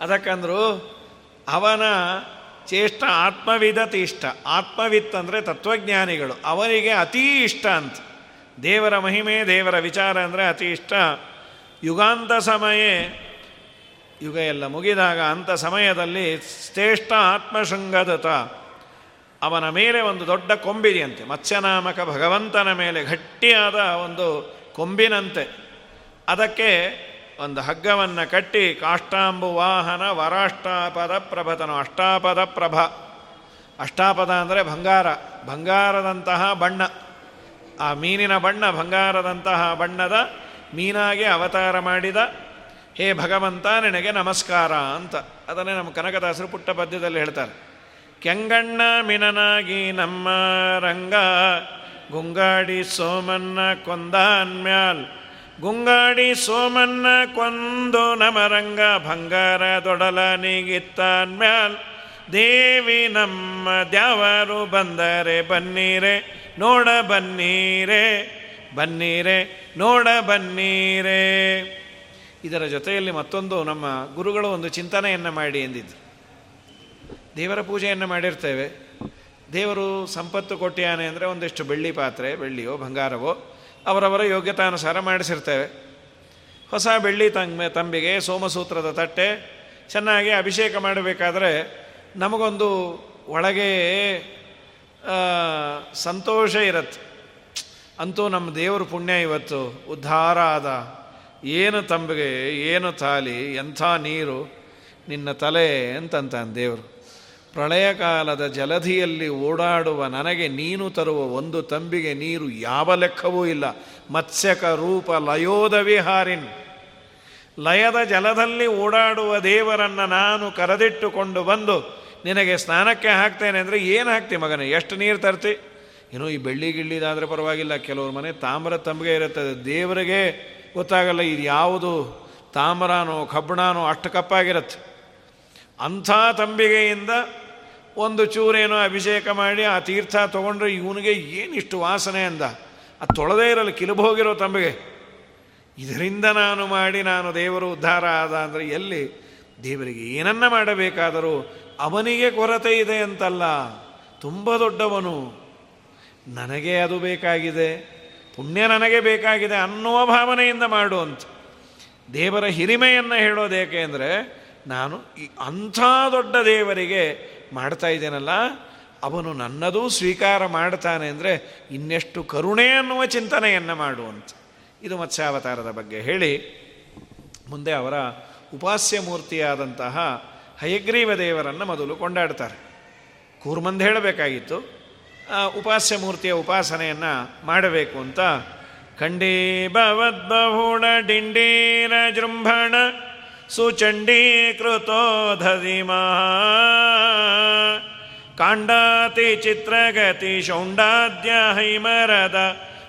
ಅದಕ್ಕಂದರೂ, ಅವನ ಚೇಷ್ಟ ಆತ್ಮವಿದತಿ ಇಷ್ಟ ಆತ್ಮವಿತ್ ಅಂದರೆ ತತ್ವಜ್ಞಾನಿಗಳು. ಅವರಿಗೆ ಅತೀ ಇಷ್ಟ ಅಂತ. ದೇವರ ಮಹಿಮೆ, ದೇವರ ವಿಚಾರ ಅಂದರೆ ಅತಿ ಇಷ್ಟ. ಯುಗಾಂತ ಸಮಯೇ, ಯುಗ ಎಲ್ಲ ಮುಗಿದಾಗ ಅಂಥ ಸಮಯದಲ್ಲಿ ಶ್ರೇಷ್ಠ ಆತ್ಮಶೃಂಗದತ. ಅವನ ಮೇಲೆ ಒಂದು ದೊಡ್ಡ ಕೊಂಬಿದೆಯಂತೆ. ಮತ್ಸ್ಯನಾಮಕ ಭಗವಂತನ ಮೇಲೆ ಗಟ್ಟಿಯಾದ ಒಂದು ಕೊಂಬಿನಂತೆ. ಅದಕ್ಕೆ ಒಂದು ಹಗ್ಗವನ್ನು ಕಟ್ಟಿ, ಕಾಷ್ಟಾಂಬು ವಾಹನ ವರಾಷ್ಟಾಪದ ಪ್ರಭತನು, ಅಷ್ಟಾಪದ ಪ್ರಭ. ಅಷ್ಟಾಪದ ಅಂದರೆ ಬಂಗಾರ, ಬಂಗಾರದಂತಹ ಬಣ್ಣ. ಆ ಮೀನಿನ ಬಣ್ಣ, ಬಂಗಾರದಂತಹ ಬಣ್ಣದ ಮೀನಾಗಿ ಅವತಾರ ಮಾಡಿದ, ಹೇ ಭಗವಂತ, ನಿನಗೆ ನಮಸ್ಕಾರ ಅಂತ. ಅದನ್ನೇ ನಮ್ಮ ಕನಕದಾಸರು ಪುಟ್ಟ ಪದ್ಯದಲ್ಲಿ ಹೇಳ್ತಾರೆ. ಕೆಂಗಣ್ಣ ಮಿನನಾಗಿ ನಮ್ಮ ರಂಗ, ಗುಂಗಾಡಿ ಸೋಮನ್ನ ಕೊಂದಾನ್ಮ್ಯಾಲ್ ಗುಂಗಾಡಿ ಸೋಮನ್ನ ಕೊಂದು ನಮರಂಗ ಬಂಗಾರ ದೊಡಲ ನೀಗಿತ್ತಾನ್ಮ್ಯಾಲ್ ದೇವಿ ನಮ್ಮ ದ್ಯಾವರು ಬಂದರೆ ಬನ್ನೀರೆ, ನೋಡ ಬನ್ನೀರೆ ಬನ್ನೀರೆ, ನೋಡ ಬನ್ನೀರೆ. ಇದರ ಜೊತೆಯಲ್ಲಿ ಮತ್ತೊಂದು ನಮ್ಮ ಗುರುಗಳು ಒಂದು ಚಿಂತನೆಯನ್ನು ಮಾಡಿ ಎಂದಿದ್ದರು ದೇವರ ಪೂಜೆಯನ್ನು ಮಾಡಿರ್ತೇವೆ. ದೇವರು ಸಂಪತ್ತು ಕೊಟ್ಟಿಯಾನೆ ಅಂದರೆ ಒಂದಿಷ್ಟು ಬೆಳ್ಳಿ ಪಾತ್ರೆ, ಬೆಳ್ಳಿಯೋ, ಬಂಗಾರವೋ ಅವರವರ ಯೋಗ್ಯತಾನುಸಾರ ಮಾಡಿಸಿರ್ತೇವೆ. ಹೊಸ ಬೆಳ್ಳಿ ತಂಗ ತಂಬಿಗೆ ಸೋಮಸೂತ್ರದ ತಟ್ಟೆ, ಚೆನ್ನಾಗಿ ಅಭಿಷೇಕ ಮಾಡಬೇಕಾದ್ರೆ ನಮಗೊಂದು ಒಳಗೆ ಸಂತೋಷ ಇರತ್ತೆ. ಅಂತೂ ನಮ್ಮ ದೇವ್ರ ಪುಣ್ಯ ಇವತ್ತು. ಉದ್ಧಾರ ಆದ. ಏನು ತಂಬಿಗೆ, ಏನು ತಾಲಿ, ಎಂಥ ನೀರು, ನಿನ್ನ ತಲೆ ಅಂತಂತಾನೆ ದೇವರು. ಪ್ರಳಯ ಕಾಲದ ಜಲಧಿಯಲ್ಲಿ ಓಡಾಡುವ ನನಗೆ ನೀನು ತರುವ ಒಂದು ತಂಬಿಗೆ ನೀರು ಯಾವ ಲೆಕ್ಕವೂ ಇಲ್ಲ. ಮತ್ಸ್ಯಕ ರೂಪ ಲಯೋದ ವಿಹಾರಿನ್. ಲಯದ ಜಲದಲ್ಲಿ ಓಡಾಡುವ ದೇವರನ್ನು ನಾನು ಕರೆದಿಟ್ಟುಕೊಂಡು ಬಂದು ನಿನಗೆ ಸ್ನಾನಕ್ಕೆ ಹಾಕ್ತೇನೆ ಅಂದರೆ ಏನು ಹಾಕ್ತಿ ಮಗನೇ? ಎಷ್ಟು ನೀರು ತರ್ತಿ? ಏನೋ ಈ ಬೆಳ್ಳಿ ಗಿಳ್ಳಿದಾದರೆ ಪರವಾಗಿಲ್ಲ. ಕೆಲವ್ರ ಮನೆ ತಾಮ್ರ ತಂಬಿಗೆ ಇರುತ್ತದೆ ದೇವರಿಗೆ ಗೊತ್ತಾಗಲ್ಲ ಇದು ಯಾವುದು. ತಾಮ್ರನೋ ಕಬ್ಬಣನೋ ಅಷ್ಟು ಕಪ್ಪಾಗಿರುತ್ತೆ. ಅಂಥ ತಂಬಿಗೆಯಿಂದ ಒಂದು ಚೂರೇನೋ ಅಭಿಷೇಕ ಮಾಡಿ ಆ ತೀರ್ಥ ತೊಗೊಂಡ್ರೆ ಇವನಿಗೆ ಏನಿಷ್ಟು ವಾಸನೆ ಅಂದ? ಅದು ತೊಳೆದೇ ಇರಲ್ಲ, ಕಿಲುಬೋಗಿರೋ ತಂಬಿಗೆ. ಇದರಿಂದ ನಾನು ಮಾಡಿ ನಾನು ದೇವರು ಉದ್ಧಾರ ಆದ ಅಂದರೆ ಎಲ್ಲಿ? ದೇವರಿಗೆ ಏನನ್ನ ಮಾಡಬೇಕಾದರೂ ಅವನಿಗೆ ಕೊರತೆ ಇದೆ ಅಂತಲ್ಲ. ತುಂಬ ದೊಡ್ಡವನು. ನನಗೆ ಅದು ಬೇಕಾಗಿದೆ, ಪುಣ್ಯ ನನಗೆ ಬೇಕಾಗಿದೆ ಅನ್ನುವ ಭಾವನೆಯಿಂದ ಮಾಡು ಅಂತ. ದೇವರ ಹಿರಿಮೆಯನ್ನು ಹೇಳೋದೇಕೆ ಅಂದರೆ, ನಾನು ಈ ಅಂಥ ದೊಡ್ಡ ದೇವರಿಗೆ ಮಾಡ್ತಾ ಇದ್ದೇನಲ್ಲ, ಅವನು ನನ್ನದೂ ಸ್ವೀಕಾರ ಮಾಡ್ತಾನೆ ಅಂದರೆ ಇನ್ನೆಷ್ಟು ಕರುಣೆ ಅನ್ನುವ ಚಿಂತನೆಯನ್ನು ಮಾಡುವಂತ. ಇದು ಮತ್ಸ್ಯಾವತಾರದ ಬಗ್ಗೆ ಹೇಳಿ, ಮುಂದೆ ಅವರ ಉಪಾಸ್ಯ ಮೂರ್ತಿಯಾದಂತಹ ಹಯಗ್ರೀವ ದೇವರನ್ನು ಮೊದಲು ಕೊಂಡಾಡ್ತಾರೆ. ಕೂರ್ಮಂದು ಹೇಳಬೇಕಾಗಿತ್ತು ಉಪಾಸ್ಯ ಮೂರ್ತಿಯ ಉಪಾಸನೆಯನ್ನು ಮಾಡಬೇಕು ಅಂತ. ಖಂಡೀಭವದ್ಬಹುಳ ಡಿಂಡೀರ ಜೃಂಭಣ ಸುಚಂಡೀಕೃತೋ ಧದಿಮಾ ಕಾಂಡಾತಿ ಚಿತ್ರಗತಿ ಶೌಂಡಾದ್ಯ ಹೈಮರದ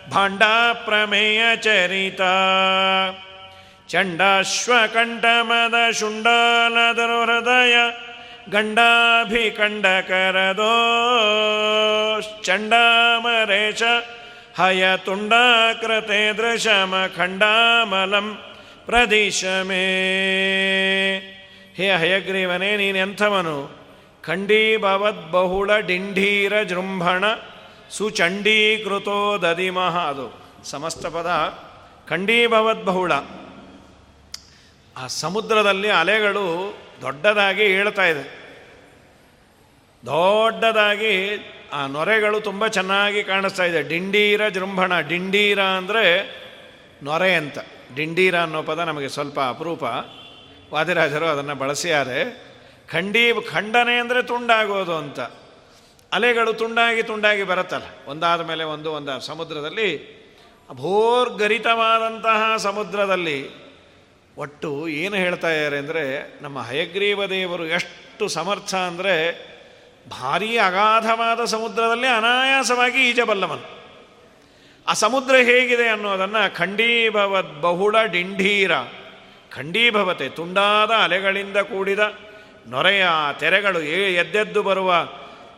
ಭಾಂಡಾ ಪ್ರಮೇಯ ಪ್ರದಿಶಮೇ. ಹೇ ಹಯಗ್ರೀವನೇ ನೀನೆಂಥವನು ಖಂಡೀಭವದ್ಬಹುಳ ಡಿಂಢೀರ ಜೃಂಭಣ ಸುಚಂಡೀಕೃತೋ ದಧಿಮಹ ಅದು ಸಮಸ್ತ ಪದ. ಖಂಡೀಭವದ್ ಬಹುಳ. ಆ ಸಮುದ್ರದಲ್ಲಿ ಅಲೆಗಳು ದೊಡ್ಡದಾಗಿ ಹೇಳ್ತಾ ಇದೆ. ದೊಡ್ಡದಾಗಿ ಆ ನೊರೆಗಳು ತುಂಬ ಚೆನ್ನಾಗಿ ಕಾಣಿಸ್ತಾ ಇದೆ. ಡಿಂಡೀರ ಜೃಂಭಣ. ಡಿಂಡೀರ ಅಂದರೆ ನೊರೆ ಅಂತ. ಡಿಂಡೀರ ಅನ್ನೋ ಪದ ನಮಗೆ ಸ್ವಲ್ಪ ಅಪರೂಪ. ವಾದಿರಾಜರು ಅದನ್ನು ಬಳಸಿದ್ದಾರೆ ಖಂಡೀ, ಖಂಡನೆ ಅಂದರೆ ತುಂಡಾಗೋದು ಅಂತ. ಅಲೆಗಳು ತುಂಡಾಗಿ ತುಂಡಾಗಿ ಬರುತ್ತಲ್ಲ. ಒಂದಾದ ಮೇಲೆ ಒಂದು ಒಂದು ಸಮುದ್ರದಲ್ಲಿ, ಅಭೋರ್ಗರಿತವಾದಂತಹ ಸಮುದ್ರದಲ್ಲಿ ಒಟ್ಟು ಏನು ಹೇಳ್ತಾ ಇದ್ದಾರೆ ಅಂದರೆ, ನಮ್ಮ ಹಯಗ್ರೀವ ದೇವರು ಎಷ್ಟು ಸಮರ್ಥ ಅಂದರೆ, ಭಾರೀ ಅಗಾಧವಾದ ಸಮುದ್ರದಲ್ಲಿ ಅನಾಯಾಸವಾಗಿ ಈಜಬಲ್ಲವನು. ಆ ಸಮುದ್ರ ಹೇಗಿದೆ ಅನ್ನೋದನ್ನು ಖಂಡೀಭವದ್ ಬಹುಳ ಡಿಂಢೀರ ಖಂಡೀಭವತೆ, ತುಂಡಾದ ಅಲೆಗಳಿಂದ ಕೂಡಿದ ನೊರೆಯ ತೆರೆಗಳು ಎದ್ದೆದ್ದು ಬರುವ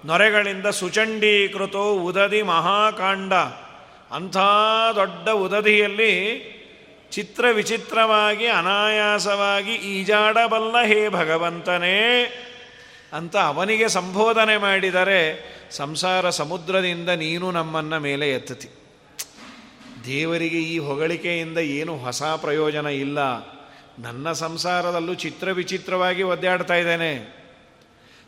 ನೊರೆಗಳಿಂದ ಸುಚಂಡೀಕೃತೋ ಉದದಿ ಮಹಾಕಾಂಡ. ಅಂಥ ದೊಡ್ಡ ಉದದಿಯಲ್ಲಿ ಚಿತ್ರ ವಿಚಿತ್ರವಾಗಿ ಅನಾಯಾಸವಾಗಿ ಈಜಾಡಬಲ್ಲ ಹೇ ಭಗವಂತನೇ ಅಂತ ಅವನಿಗೆ ಸಂಬೋಧನೆ ಮಾಡಿದರೆ ಸಂಸಾರ ಸಮುದ್ರದಿಂದ ನೀನು ನಮ್ಮನ್ನು ಮೇಲೆ ಎತ್ತತಿ. ದೇವರಿಗೆ ಈ ಹೊಗಳಿಕೆಯಿಂದ ಏನು ಹೊಸ ಪ್ರಯೋಜನ ಇಲ್ಲ. ನನ್ನ ಸಂಸಾರದಲ್ಲೂ ಚಿತ್ರ ವಿಚಿತ್ರವಾಗಿ ಒದ್ದಾಡ್ತಾ ಇದ್ದೇನೆ.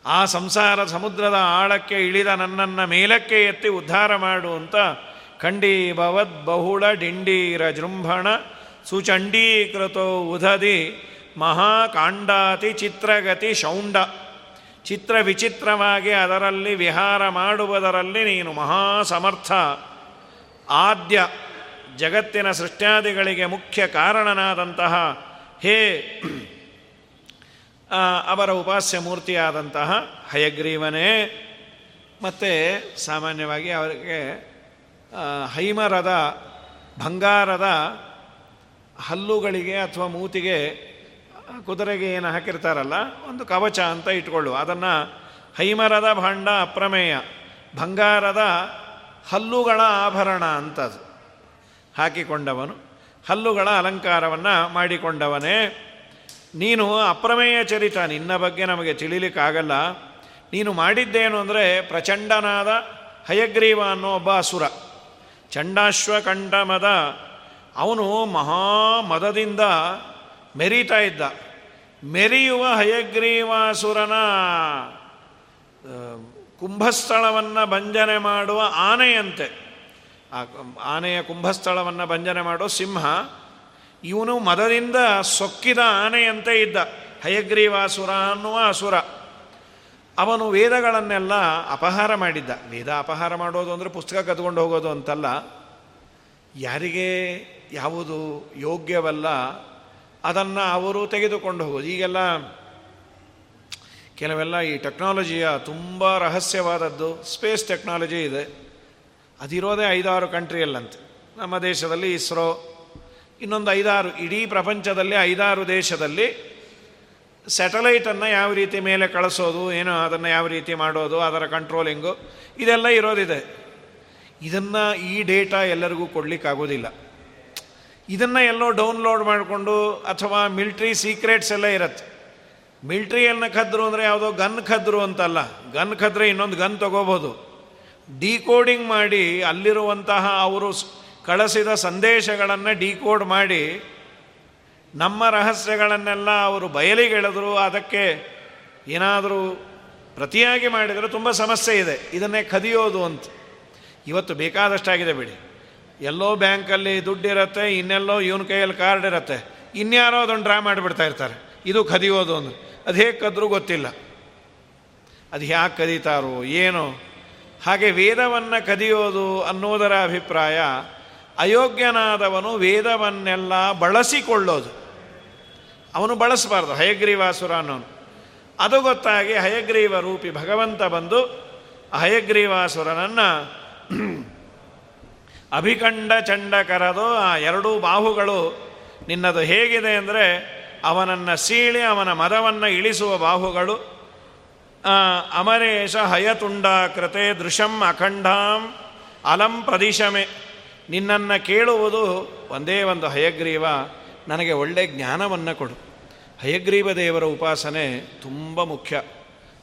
ಆ ಸಂಸಾರ ಸಮುದ್ರದ ಆಳಕ್ಕೆ ಇಳಿದ ನನ್ನನ್ನು ಮೇಲಕ್ಕೆ ಎತ್ತಿ ಉದ್ಧಾರ ಮಾಡು ಅಂತ ಖಂಡೀ ಭವದ್ ಬಹುಳ ಡಿಂಡೀರ ಜೃಂಭಣ ಸುಚಂಡೀಕೃತೋ ಉಧದಿ ಮಹಾಕಾಂಡಾತಿ ಚಿತ್ರಗತಿ ಶೌಂಡ. ಚಿತ್ರ ವಿಚಿತ್ರವಾಗಿ ಅದರಲ್ಲಿ ವಿಹಾರ ಮಾಡುವುದರಲ್ಲಿ ನೀನು ಮಹಾ ಸಮರ್ಥ ಆದ್ಯ ಜಗತ್ತಿನ ಸೃಷ್ಟ್ಯಾದಿಗಳಿಗೆ ಮುಖ್ಯ ಕಾರಣನಾದಂತಹ ಹೇ ಅವರ ಉಪಾಸ್ಯ ಮೂರ್ತಿಯಾದಂತಹ ಹಯಗ್ರೀವನೇ. ಮತ್ತು ಸಾಮಾನ್ಯವಾಗಿ ಅವರಿಗೆ ಹೈಮರದ, ಬಂಗಾರದ ಹಲ್ಲುಗಳಿಗೆ ಅಥವಾ ಮೂತಿಗೆ ಕುದುರೆಗೆ ಏನು ಹಾಕಿರ್ತಾರಲ್ಲ, ಒಂದು ಕವಚ ಅಂತ ಇಟ್ಕೊಳ್ಳು ಅದನ್ನು ಹೈಮರದ ಭಾಂಡ ಅಪ್ರಮೇಯ, ಬಂಗಾರದ ಹಲ್ಲುಗಳ ಆಭರಣ ಅಂತದು ಹಾಕಿಕೊಂಡವನು. ಹಲ್ಲುಗಳ ಅಲಂಕಾರವನ್ನು ಮಾಡಿಕೊಂಡವನೇ. ನೀನು ಅಪ್ರಮೇಯ ಚರಿತ, ನಿನ್ನ ಬಗ್ಗೆ ನಮಗೆ ತಿಳಿಲಿಕ್ಕಾಗಲ್ಲ. ನೀನು ಮಾಡಿದ್ದೇನು ಅಂದರೆ ಪ್ರಚಂಡನಾದ ಹಯಗ್ರೀವ ಅನ್ನೋ ಒಬ್ಬ ಅಸುರ. ಚಂಡಾಶ್ವಕಂಠಮದ. ಅವನು ಮಹಾ ಮದದಿಂದ ಮೆರೀತಾ ಇದ್ದ. ಮೆರೆಯುವ ಹಯಗ್ರೀವಾಸುರನ ಕುಂಭಸ್ಥಳವನ್ನು ಭಂಜನೆ ಮಾಡುವ ಆನೆಯಂತೆ. ಆ ಆನೆಯ ಕುಂಭಸ್ಥಳವನ್ನು ಭಂಜನೆ ಮಾಡೋ ಸಿಂಹ, ಇವನು ಮದದಿಂದ ಸೊಕ್ಕಿದ ಆನೆಯಂತೆ ಇದ್ದ. ಹಯಗ್ರೀವಾಸುರ ಅನ್ನುವ ಅಸುರ. ಅವನು ವೇದಗಳನ್ನೆಲ್ಲ ಅಪಹಾರ ಮಾಡಿದ್ದ. ವೇದ ಅಪಹಾರ ಮಾಡೋದು ಅಂದರೆ ಪುಸ್ತಕ ಕದ್ಕೊಂಡು ಹೋಗೋದು ಅಂತಲ್ಲ. ಯಾರಿಗೆ ಯಾವುದು ಯೋಗ್ಯವಲ್ಲ, ಅದನ್ನು ಅವರು ತೆಗೆದುಕೊಂಡು ಹೋಗೋದು. ಈಗೆಲ್ಲ ಕೆಲವೆಲ್ಲ ಈ ಟೆಕ್ನಾಲಜಿಯ ತುಂಬ ರಹಸ್ಯವಾದದ್ದು. ಸ್ಪೇಸ್ ಟೆಕ್ನಾಲಜಿ ಇದೆ. ಅದಿರೋದೇ ಐದಾರು ಕಂಟ್ರಿಯಲ್ಲಂತೆ. ನಮ್ಮ ದೇಶದಲ್ಲಿ ಇಸ್ರೋ, ಇನ್ನೊಂದು ಐದಾರು, ಇಡೀ ಪ್ರಪಂಚದಲ್ಲಿ ಐದಾರು ದೇಶದಲ್ಲಿ ಸ್ಯಾಟಲೈಟನ್ನು ಯಾವ ರೀತಿ ಮೇಲೆ ಕಳಿಸೋದು, ಏನೋ ಅದನ್ನು ಯಾವ ರೀತಿ ಮಾಡೋದು, ಅದರ ಕಂಟ್ರೋಲಿಂಗು, ಇದೆಲ್ಲ ಇರೋದಿದೆ. ಇದನ್ನು ಈ ಡೇಟಾ ಎಲ್ಲರಿಗೂ ಕೊಡಲಿಕ್ಕಾಗೋದಿಲ್ಲ. ಇದನ್ನು ಎಲ್ಲೋ ಡೌನ್ಲೋಡ್ ಮಾಡಿಕೊಂಡು ಅಥವಾ ಮಿಲ್ಟ್ರಿ ಸೀಕ್ರೆಟ್ಸ್ ಎಲ್ಲ ಇರುತ್ತೆ. ಮಿಲ್ಟ್ರಿಯನ್ನು ಕದ್ರು ಅಂದರೆ ಯಾವುದೋ ಗನ್ ಕದ್ರು ಅಂತಲ್ಲ. ಗನ್ ಕದ್ರೆ ಇನ್ನೊಂದು ಗನ್ ತಗೋಬೋದು. ಡಿಕೋಡಿಂಗ್ ಮಾಡಿ ಅಲ್ಲಿರುವಂತಹ ಅವರು ಕಳಿಸಿದ ಸಂದೇಶಗಳನ್ನು ಡಿಕೋಡ್ ಮಾಡಿ ನಮ್ಮ ರಹಸ್ಯಗಳನ್ನೆಲ್ಲ ಅವರು ಬಯಲಿಗೆಳೆದ್ರು ಅದಕ್ಕೆ ಏನಾದರೂ ಪ್ರತಿಯಾಗಿ ಮಾಡಿದರೆ ತುಂಬ ಸಮಸ್ಯೆ ಇದೆ. ಇದನ್ನೇ ಕದಿಯೋದು ಅಂತ. ಇವತ್ತು ಬೇಕಾದಷ್ಟಾಗಿದೆ ಬಿಡಿ. ಎಲ್ಲೋ ಬ್ಯಾಂಕಲ್ಲಿ ದುಡ್ಡಿರತ್ತೆ, ಇನ್ನೆಲ್ಲೋ ಇವನ ಕೈಯಲ್ಲಿ ಕಾರ್ಡ್ ಇರತ್ತೆ. ಇನ್ಯಾರೋ ಅದನ್ನು ಡ್ರಾ ಮಾಡಿಬಿಡ್ತಾ ಇರ್ತಾರೆ. ಇದು ಕದಿಯೋದು ಅಂದರೆ. ಅದು ಹೇಗೆ ಕದ್ರೂ ಗೊತ್ತಿಲ್ಲ. ಅದು ಯಾಕೆ ಕದೀತಾರೋ, ಏನು. ಹಾಗೆ ವೇದವನ್ನು ಕದಿಯೋದು ಅನ್ನೋದರ ಅಭಿಪ್ರಾಯ, ಅಯೋಗ್ಯನಾದವನು ವೇದವನ್ನೆಲ್ಲ ಬಳಸಿಕೊಳ್ಳೋದು. ಅವನು ಬಳಸಬಾರ್ದು ಹಯಗ್ರೀವಾಸುರ ಅನ್ನೋನು ಅದು ಗೊತ್ತಾಗಿ ಹಯಗ್ರೀವ ರೂಪಿ ಭಗವಂತ ಬಂದು ಹಯಗ್ರೀವಾಸುರನನ್ನು ಅಭಿಕಂಡ ಚಂಡ ಕರೆದು ಆ ಎರಡೂ ಬಾಹುಗಳು ನಿನ್ನದು ಹೇಗಿದೆ ಅಂದರೆ ಅವನನ್ನು ಸೀಳಿ ಅವನ ಮದವನ್ನು ಇಳಿಸುವ ಬಾಹುಗಳು. ಅಮರೇಶ ಹಯತುಂಡಾಕೃತೆ ದೃಶಂ ಅಖಂಡಾಂ ಅಲಂ ಪ್ರದಿಶಮೆ. ನಿನ್ನನ್ನು ಕೇಳುವುದು ಒಂದೇ ಒಂದು ಹಯಗ್ರೀವ, ನನಗೆ ಒಳ್ಳೆ ಜ್ಞಾನವನ್ನು ಕೊಡು. ಹಯಗ್ರೀವ ದೇವರ ಉಪಾಸನೆ ತುಂಬ ಮುಖ್ಯ.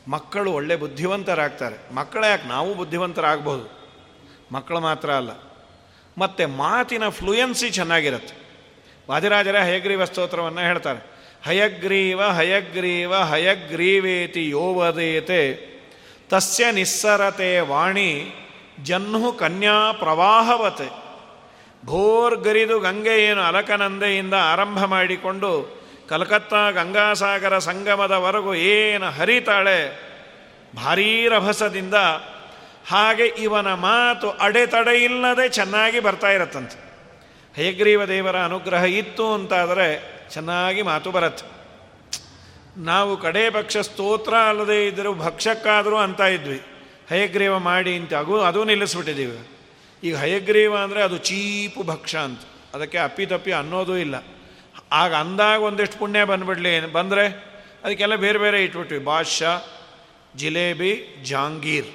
ಮಕ್ಕಳು ಒಳ್ಳೆ ಬುದ್ಧಿವಂತರಾಗ್ತಾರೆ. ಮಕ್ಕಳ ಯಾಕೆ? ನಾವು ಬುದ್ಧಿವಂತರಾಗ್ಬೋದು. ಮಕ್ಕಳು ಮಾತ್ರ ಅಲ್ಲ. ಮತ್ತು ಮಾತಿನ ಫ್ಲೂಯೆನ್ಸಿ ಚೆನ್ನಾಗಿರುತ್ತೆ. ವಾದಿರಾಜರೇ ಹಯಗ್ರೀವ ಸ್ತೋತ್ರವನ್ನು ಹೇಳ್ತಾರೆ. ಹಯಗ್ರೀವ ಹಯಗ್ರೀವ ಹಯಗ್ರೀವೇತಿ ಯೋವದೇತೆ ತಸ್ಯ ನಿಸ್ಸರತೆ ವಾಣಿ ಜನ್ಹು ಕನ್ಯಾ ಪ್ರವಾಹವತೆ. ಗಂಗೆ ಏನು ಅಲಕನಂದೆಯಿಂದ ಆರಂಭ ಮಾಡಿಕೊಂಡು ಕಲ್ಕತ್ತಾ ಗಂಗಾಸಾಗರ ಸಂಗಮದವರೆಗೂ ಏನು ಹರಿತಾಳೆ. ಭಾರೀ ರಭಸದಿಂದ ಹಾಗೆ ಇವನ ಮಾತು ಅಡೆತಡೆ ಇಲ್ಲದೆ ಚೆನ್ನಾಗಿ ಬರ್ತಾ ಇರತ್ತಂತೆ. ಹಯಗ್ರೀವ ದೇವರ ಅನುಗ್ರಹ ಇತ್ತು ಅಂತಾದರೆ ಚೆನ್ನಾಗಿ ಮಾತು ಬರತ್ತೆ. ನಾವು ಕಡೇ ಪಕ್ಷ ಸ್ತೋತ್ರ ಅಲ್ಲದೆ ಇದ್ದರೂ ಭಕ್ಷಕ್ಕಾದರೂ ಅಂತ ಇದ್ವಿ. ಹಯಗ್ರೀವ ಮಾಡಿ ಅಂತ ಅಗೂ, ಅದು ನಿಲ್ಲಿಸ್ಬಿಟ್ಟಿದ್ದೀವಿ ಈಗ ಹಯಗ್ರೀವ ಅಂದರೆ ಅದು ಚೀಪು ಭಕ್ಷ ಅಂತ. ಅದಕ್ಕೆ ಅಪ್ಪಿತಪ್ಪಿ ಅನ್ನೋದೂ ಇಲ್ಲ. ಆಗ ಅಂದಾಗ ಒಂದಿಷ್ಟು ಪುಣ್ಯ ಬಂದ್ಬಿಡಲಿ, ಬಂದರೆ ಅದಕ್ಕೆಲ್ಲ ಬೇರೆ ಬೇರೆ ಇಟ್ಬಿಟ್ವಿ. ಬಾದ್ಷಾ ಜಿಲೇಬಿ, ಜಾಂಗೀರ್.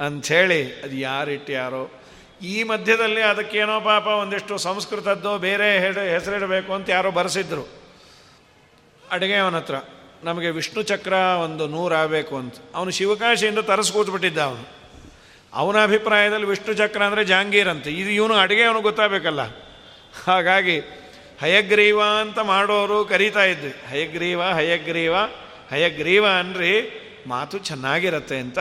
ಅಂಥೇಳಿ ಅದು ಯಾರಿಟ್ಟು ಯಾರೋ ಈ ಮಧ್ಯದಲ್ಲಿ ಅದಕ್ಕೇನೋ ಪಾಪ ಒಂದಿಷ್ಟು ಸಂಸ್ಕೃತದ್ದು ಬೇರೆ ಹೇಳಿ ಹೆಸರಿಡಬೇಕು ಅಂತ ಯಾರೋ ಬರೆಸಿದ್ರು. ಅಡುಗೆ ಅವನ ಹತ್ರ, ನಮಗೆ ವಿಷ್ಣು ಚಕ್ರ ಒಂದು ನೂರಾಗಬೇಕು ಅಂತ. ಅವನು ಶಿವಕಾಶಿಯಿಂದ ತರಿಸ್ಕೂತ್ಬಿಟ್ಟಿದ್ದ ಅವನು. ಅವನ ಅಭಿಪ್ರಾಯದಲ್ಲಿ ವಿಷ್ಣು ಚಕ್ರ ಅಂದರೆ ಜಹಾಂಗೀರ್ ಅಂತ. ಇದು ಇವನು ಅಡುಗೆ ಅವನು ಗೊತ್ತಾಗಬೇಕಲ್ಲ. ಹಾಗಾಗಿ ಹಯಗ್ರೀವ ಅಂತ ಮಾಡೋರು ಕರೀತಾ ಇದ್ವಿ. ಹಯಗ್ರೀವ ಹಯಗ್ರೀವ ಹಯಗ್ರೀವ ಅನ್ರಿ ಮಾತು ಚೆನ್ನಾಗಿರತ್ತೆ ಅಂತ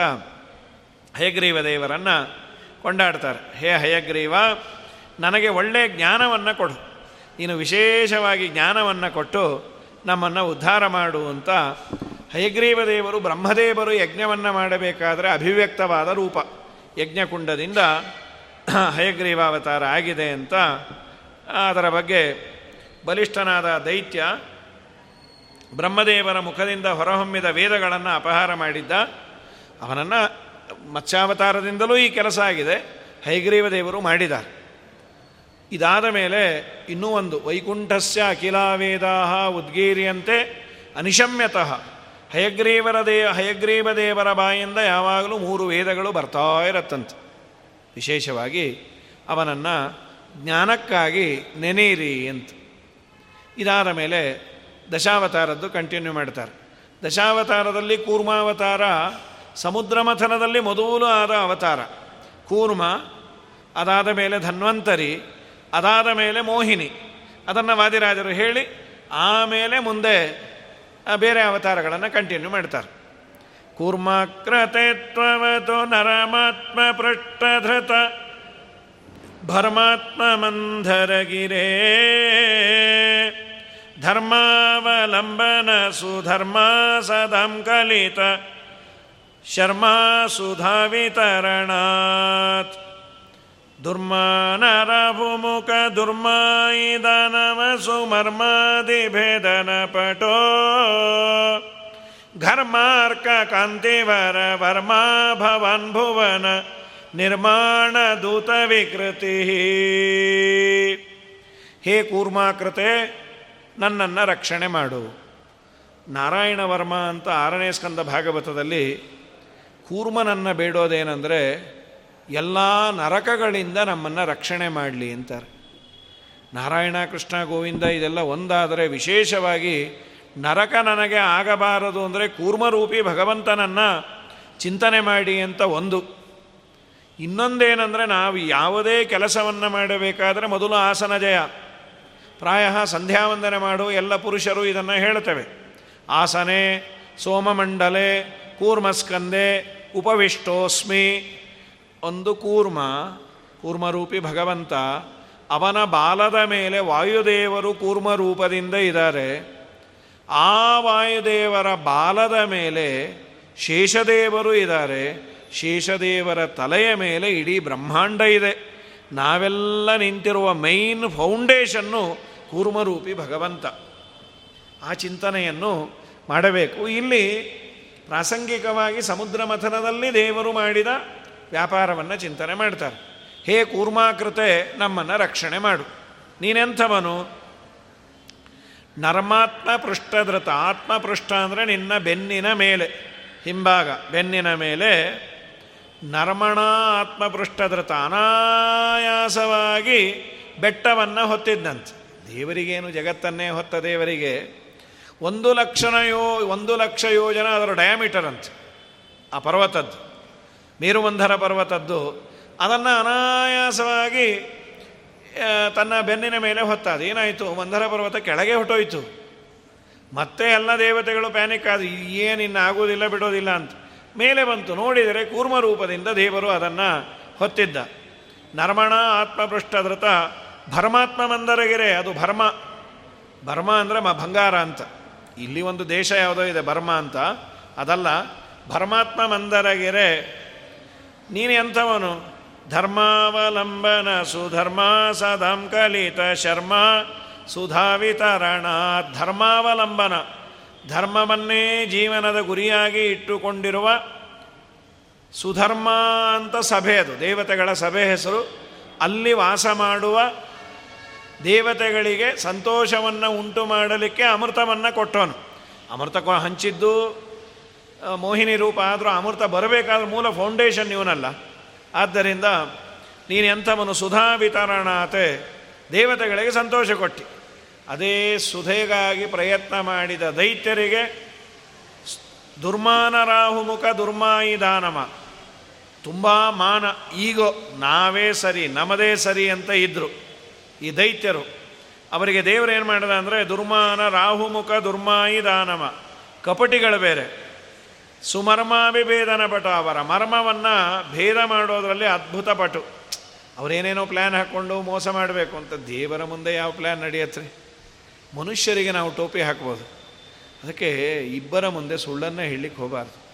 ಹಯಗ್ರೀವ ದೇವರನ್ನು ಕೊಂಡಾಡ್ತಾರೆ. ಹೇ ಹಯಗ್ರೀವ, ನನಗೆ ಒಳ್ಳೆಯ ಜ್ಞಾನವನ್ನು ಕೊಡು. ನೀನು ವಿಶೇಷವಾಗಿ ಜ್ಞಾನವನ್ನು ಕೊಟ್ಟು ನಮ್ಮನ್ನು ಉದ್ಧಾರ ಮಾಡು ಅಂತ ಹಯಗ್ರೀವ ದೇವರು ಬ್ರಹ್ಮದೇವರು ಯಜ್ಞವನ್ನು ಮಾಡಬೇಕಾದರೆ ಅಭಿವ್ಯಕ್ತವಾದ ರೂಪ. ಯಜ್ಞಕುಂಡದಿಂದ ಹಯಗ್ರೀವಾವತಾರ ಆಗಿದೆ ಅಂತ ಅದರ ಬಗ್ಗೆ ಬಲಿಷ್ಠನಾದ ದೈತ್ಯ ಬ್ರಹ್ಮದೇವರ ಮುಖದಿಂದ ಹೊರಹೊಮ್ಮಿದ ವೇದಗಳನ್ನು ಅಪಹಾರ ಮಾಡಿದ್ದ. ಅವನನ್ನು ಮತ್ಸ್ಯಾವತಾರದಿಂದಲೂ ಈ ಕೆಲಸ ಆಗಿದೆ. ಹೈಗ್ರೀವ ದೇವರು ಮಾಡಿದ್ದಾರೆ. ಇದಾದ ಮೇಲೆ ಇನ್ನೂ ಒಂದು, ವೈಕುಂಠಸ್ಯ ಅಖಿಲಾವೇದಾ ಉದ್ಗೀರಿಯಂತೆ ಅನಿಶಮ್ಯತಃ ಹಯಗ್ರೀವರ ದೇ, ಹಯಗ್ರೀವ ದೇವರ ಬಾಯಿಂದ ಯಾವಾಗಲೂ ಮೂರು ವೇದಗಳು ಬರ್ತಾ ಇರತ್ತಂತೆ. ವಿಶೇಷವಾಗಿ ಅವನನ್ನು ಜ್ಞಾನಕ್ಕಾಗಿ ನೆನೆಯಿರಿ ಅಂತ. ಇದಾದ ಮೇಲೆ ದಶಾವತಾರದ್ದು ಕಂಟಿನ್ಯೂ ಮಾಡ್ತಾರೆ. ದಶಾವತಾರದಲ್ಲಿ ಕೂರ್ಮಾವತಾರ ಸಮುದ್ರ ಮಥನದಲ್ಲಿ ಮೊದಲು ಆದ ಅವತಾರ. ಕೂರ್ಮ, ಅದಾದ ಮೇಲೆ ಧನ್ವಂತರಿ, ಅದಾದ ಮೇಲೆ ಮೋಹಿನಿ. ಅದನ್ನು ವಾದಿರಾಜರು ಹೇಳಿ, ಆಮೇಲೆ ಮುಂದೆ ಬೇರೆ ಅವತಾರಗಳನ್ನು ಕಂಟಿನ್ಯೂ ಮಾಡ್ತಾರೆ. ಕೂರ್ಮಾಕ್ರತೆತ್ವವತು ನರಮಾತ್ಮ ಪೃಷ್ಠಧೃತ ಭರ್ಮಾತ್ಮ ಮಂಧರಗಿರೇ ಧರ್ಮಾವಲಂಬನ ಸುಧರ್ಮ ಸದಂ ಕಲಿತ ಶರ್ಮಾ ಸುಧಾವಿತರಣಾತ್ ದುರ್ಮಾಯಿದನವಸು ಮರ್ಮಾದಿ ಭೇದನ ಪಟೋ ಘರ್ಮಾರ್ಕ ಕಾಂತಿವರ ವರ್ಮಾ ಭವನ್ ಭುವನ ನಿರ್ಮಾಣ ದೂತ ವಿಕೃತಿ ಹೇ ಕೂರ್ಮಾಕೃತೆ ನನ್ನನ್ನು ರಕ್ಷಣೆ ಮಾಡು. ನಾರಾಯಣ ವರ್ಮ ಅಂತ ಆರನೇ ಸ್ಕಂದ ಭಾಗವತದಲ್ಲಿ ಕೂರ್ಮನನ್ನು ಬೇಡೋದೇನೆಂದರೆ ಎಲ್ಲ ನರಕಗಳಿಂದ ನಮ್ಮನ್ನು ರಕ್ಷಣೆ ಮಾಡಲಿ ಅಂತಾರೆ. ನಾರಾಯಣ, ಕೃಷ್ಣ, ಗೋವಿಂದ ಇದೆಲ್ಲ ಒಂದಾದರೆ ವಿಶೇಷವಾಗಿ ನರಕ ನನಗೆ ಆಗಬಾರದು ಅಂದರೆ ಕೂರ್ಮರೂಪಿ ಭಗವಂತನನ್ನು ಚಿಂತನೆ ಮಾಡಿ ಅಂತ ಒಂದು. ಇನ್ನೊಂದೇನೆಂದರೆ ನಾವು ಯಾವುದೇ ಕೆಲಸವನ್ನು ಮಾಡಬೇಕಾದರೆ ಮೊದಲು ಆಸನ ಜಯ, ಪ್ರಾಯ ಸಂಧ್ಯಾವಂದನೆ ಮಾಡು ಎಲ್ಲ ಪುರುಷರು ಇದನ್ನು ಹೇಳ್ತೇವೆ. ಆಸನೆ, ಸೋಮಮಂಡಲೆ, ಕೂರ್ಮಸ್ಕಂದೆ ಉಪವಿಷ್ಟೋಸ್ಮಿ. ಒಂದು ಕೂರ್ಮ, ಕೂರ್ಮರೂಪಿ ಭಗವಂತ, ಅವನ ಬಾಲದ ಮೇಲೆ ವಾಯುದೇವರು ಕೂರ್ಮ ರೂಪದಿಂದ ಇದ್ದಾರೆ. ಆ ವಾಯುದೇವರ ಬಾಲದ ಮೇಲೆ ಶೇಷದೇವರು ಇದ್ದಾರೆ. ಶೇಷದೇವರ ತಲೆಯ ಮೇಲೆ ಇಡೀ ಬ್ರಹ್ಮಾಂಡ ಇದೆ. ನಾವೆಲ್ಲ ನಿಂತಿರುವ ಮೈನ್ ಫೌಂಡೇಶನ್ನು ಕೂರ್ಮರೂಪಿ ಭಗವಂತ. ಆ ಚಿಂತನೆಯನ್ನು ಮಾಡಬೇಕು. ಇಲ್ಲಿ ಪ್ರಾಸಂಗಿಕವಾಗಿ ಸಮುದ್ರ ಮಥನದಲ್ಲಿ ದೇವರು ಮಾಡಿದ ವ್ಯಾಪಾರವನ್ನು ಚಿಂತನೆ ಮಾಡ್ತಾರೆ. ಹೇ ಕೂರ್ಮಾಕೃತೆ ನಮ್ಮನ್ನು ರಕ್ಷಣೆ ಮಾಡು. ನೀನೆಂಥವನು? ನರ್ಮಾತ್ಮ ಪೃಷ್ಠಧೃತ ಆತ್ಮಪೃಷ್ಠ ಅಂದರೆ ನಿನ್ನ ಬೆನ್ನಿನ ಮೇಲೆ, ಹಿಂಭಾಗ, ಬೆನ್ನಿನ ಮೇಲೆ ನರ್ಮಣ ಆತ್ಮಪೃಷ್ಠಧೃತ ಅನಾಯಾಸವಾಗಿ ಬೆಟ್ಟವನ್ನು ಹೊತ್ತಿದ್ದಂತೆ ದೇವರಿಗೇನು ಜಗತ್ತನ್ನೇ ಹೊತ್ತ ದೇವರಿಗೆ ಒಂದು ಲಕ್ಷಣ ಯೋ, ಒಂದು ಲಕ್ಷ ಯೋಜನ ಅದರ ಡಯಾಮೀಟರ್ ಅಂತ. ಆ ಪರ್ವತದ್ದು ಮೇರುಮಂಧರ ಪರ್ವತದ್ದು, ಅದನ್ನು ಅನಾಯಾಸವಾಗಿ ತನ್ನ ಬೆನ್ನಿನ ಮೇಲೆ ಹೊತ್ತಾದ. ಏನಾಯಿತು? ಮಂಧರ ಪರ್ವತ ಕೆಳಗೆ ಹೊಟ್ಟೋಯ್ತು. ಮತ್ತೆ ಎಲ್ಲ ದೇವತೆಗಳು ಪ್ಯಾನಿಕ್ ಆದ. ಏನಿನ್ನು ಆಗೋದಿಲ್ಲ ಬಿಡೋದಿಲ್ಲ ಅಂತ. ಮೇಲೆ ಬಂತು. ನೋಡಿದರೆ ಕೂರ್ಮ ರೂಪದಿಂದ ದೇವರು ಅದನ್ನು ಹೊತ್ತಿದ್ದ. ನರ್ಮಣ ಆತ್ಮಪೃಷ್ಠಧೃತ ಭರ್ಮಾತ್ಮ ಮಂದರಗಿರೆ. ಅದು ಭರ್ಮ. ಭರ್ಮ ಅಂದರೆ ಮ ಬಂಗಾರ ಅಂತ. ಇಲ್ಲಿ ಒಂದು ದೇಶ ಯಾವುದೋ ಇದೆ, ಬರ್ಮ ಅಂತ. ಅದಲ್ಲ ಭರ್ಮಾತ್ಮ ಮಂದರಗೆರೆ, ನೀನು ಎಂಥವನು? ಧರ್ಮಾವಲಂಬನ ಸುಧರ್ಮ ಸದಂ ಕಲಿತ ಶರ್ಮ ಸುಧಾವಿತರಣ ಧರ್ಮಾವಲಂಬನ. ಧರ್ಮವನ್ನೇ ಜೀವನದ ಗುರಿಯಾಗಿ ಇಟ್ಟುಕೊಂಡಿರುವ ಸುಧರ್ಮ ಅಂತ ಸಭೆ ಅದು. ದೇವತೆಗಳ ಸಭೆ ಹೆಸರು. ಅಲ್ಲಿ ವಾಸ ಮಾಡುವ ದೇವತೆಗಳಿಗೆ ಸಂತೋಷವನ್ನು ಉಂಟು ಮಾಡಲಿಕ್ಕೆ ಅಮೃತವನ್ನು ಕೊಟ್ಟವನು. ಅಮೃತ ಹಂಚಿದ್ದು ಮೋಹಿನಿ ರೂಪ ಆದರೂ ಅಮೃತ ಬರಬೇಕಾದ್ರೆ ಮೂಲ ಫೌಂಡೇಶನ್ ಇವನಲ್ಲ. ಆದ್ದರಿಂದ ನೀನು ಎಂಥವನು ಸುಧಾ ವಿತರಣಾತೆ ದೇವತೆಗಳಿಗೆ ಸಂತೋಷ ಕೊಟ್ಟಿ. ಅದೇ ಸುಧೆಗಾಗಿ ಪ್ರಯತ್ನ ಮಾಡಿದ ದೈತ್ಯರಿಗೆ ದುರ್ಮಾನ ರಾಹುಮುಖ ದುರ್ಮಾಯಿ ದಾನಮ. ತುಂಬ ಮಾನ, ಈಗೋ, ನಾವೇ ಸರಿ, ನಮ್ಮದೇ ಸರಿ ಅಂತ ಇದ್ದರು ಈ ದೈತ್ಯರು. ಅವರಿಗೆ ದೇವರು ಏನು ಮಾಡಿದ ಅಂದರೆ, ದುರ್ಮಾನ, ರಾಹುಮುಖ, ದುರ್ಮಾಯಿ ದಾನವ ಕಪಟಿಗಳು ಬೇರೆ. ಸುಮರ್ಮಾಭಿಭೇದನ ಪಟ ಅವರ ಮರ್ಮವನ್ನು ಭೇದ ಮಾಡೋದರಲ್ಲಿ ಅದ್ಭುತ ಪಟು. ಅವರೇನೇನೋ ಪ್ಲ್ಯಾನ್ ಹಾಕ್ಕೊಂಡು ಮೋಸ ಮಾಡಬೇಕು ಅಂತ ದೇವರ ಮುಂದೆ ಯಾವ ಪ್ಲ್ಯಾನ್ ನಡೆಯತ್ತೆ? ಮನುಷ್ಯರಿಗೆ ನಾವು ಟೋಪಿ ಹಾಕ್ಬೋದು. ಅದಕ್ಕೆ ಇಬ್ಬರ ಮುಂದೆ ಸುಳ್ಳನ್ನು ಹೇಳಲಿಕ್ಕೆ ಹೋಗಬಾರ್ದು.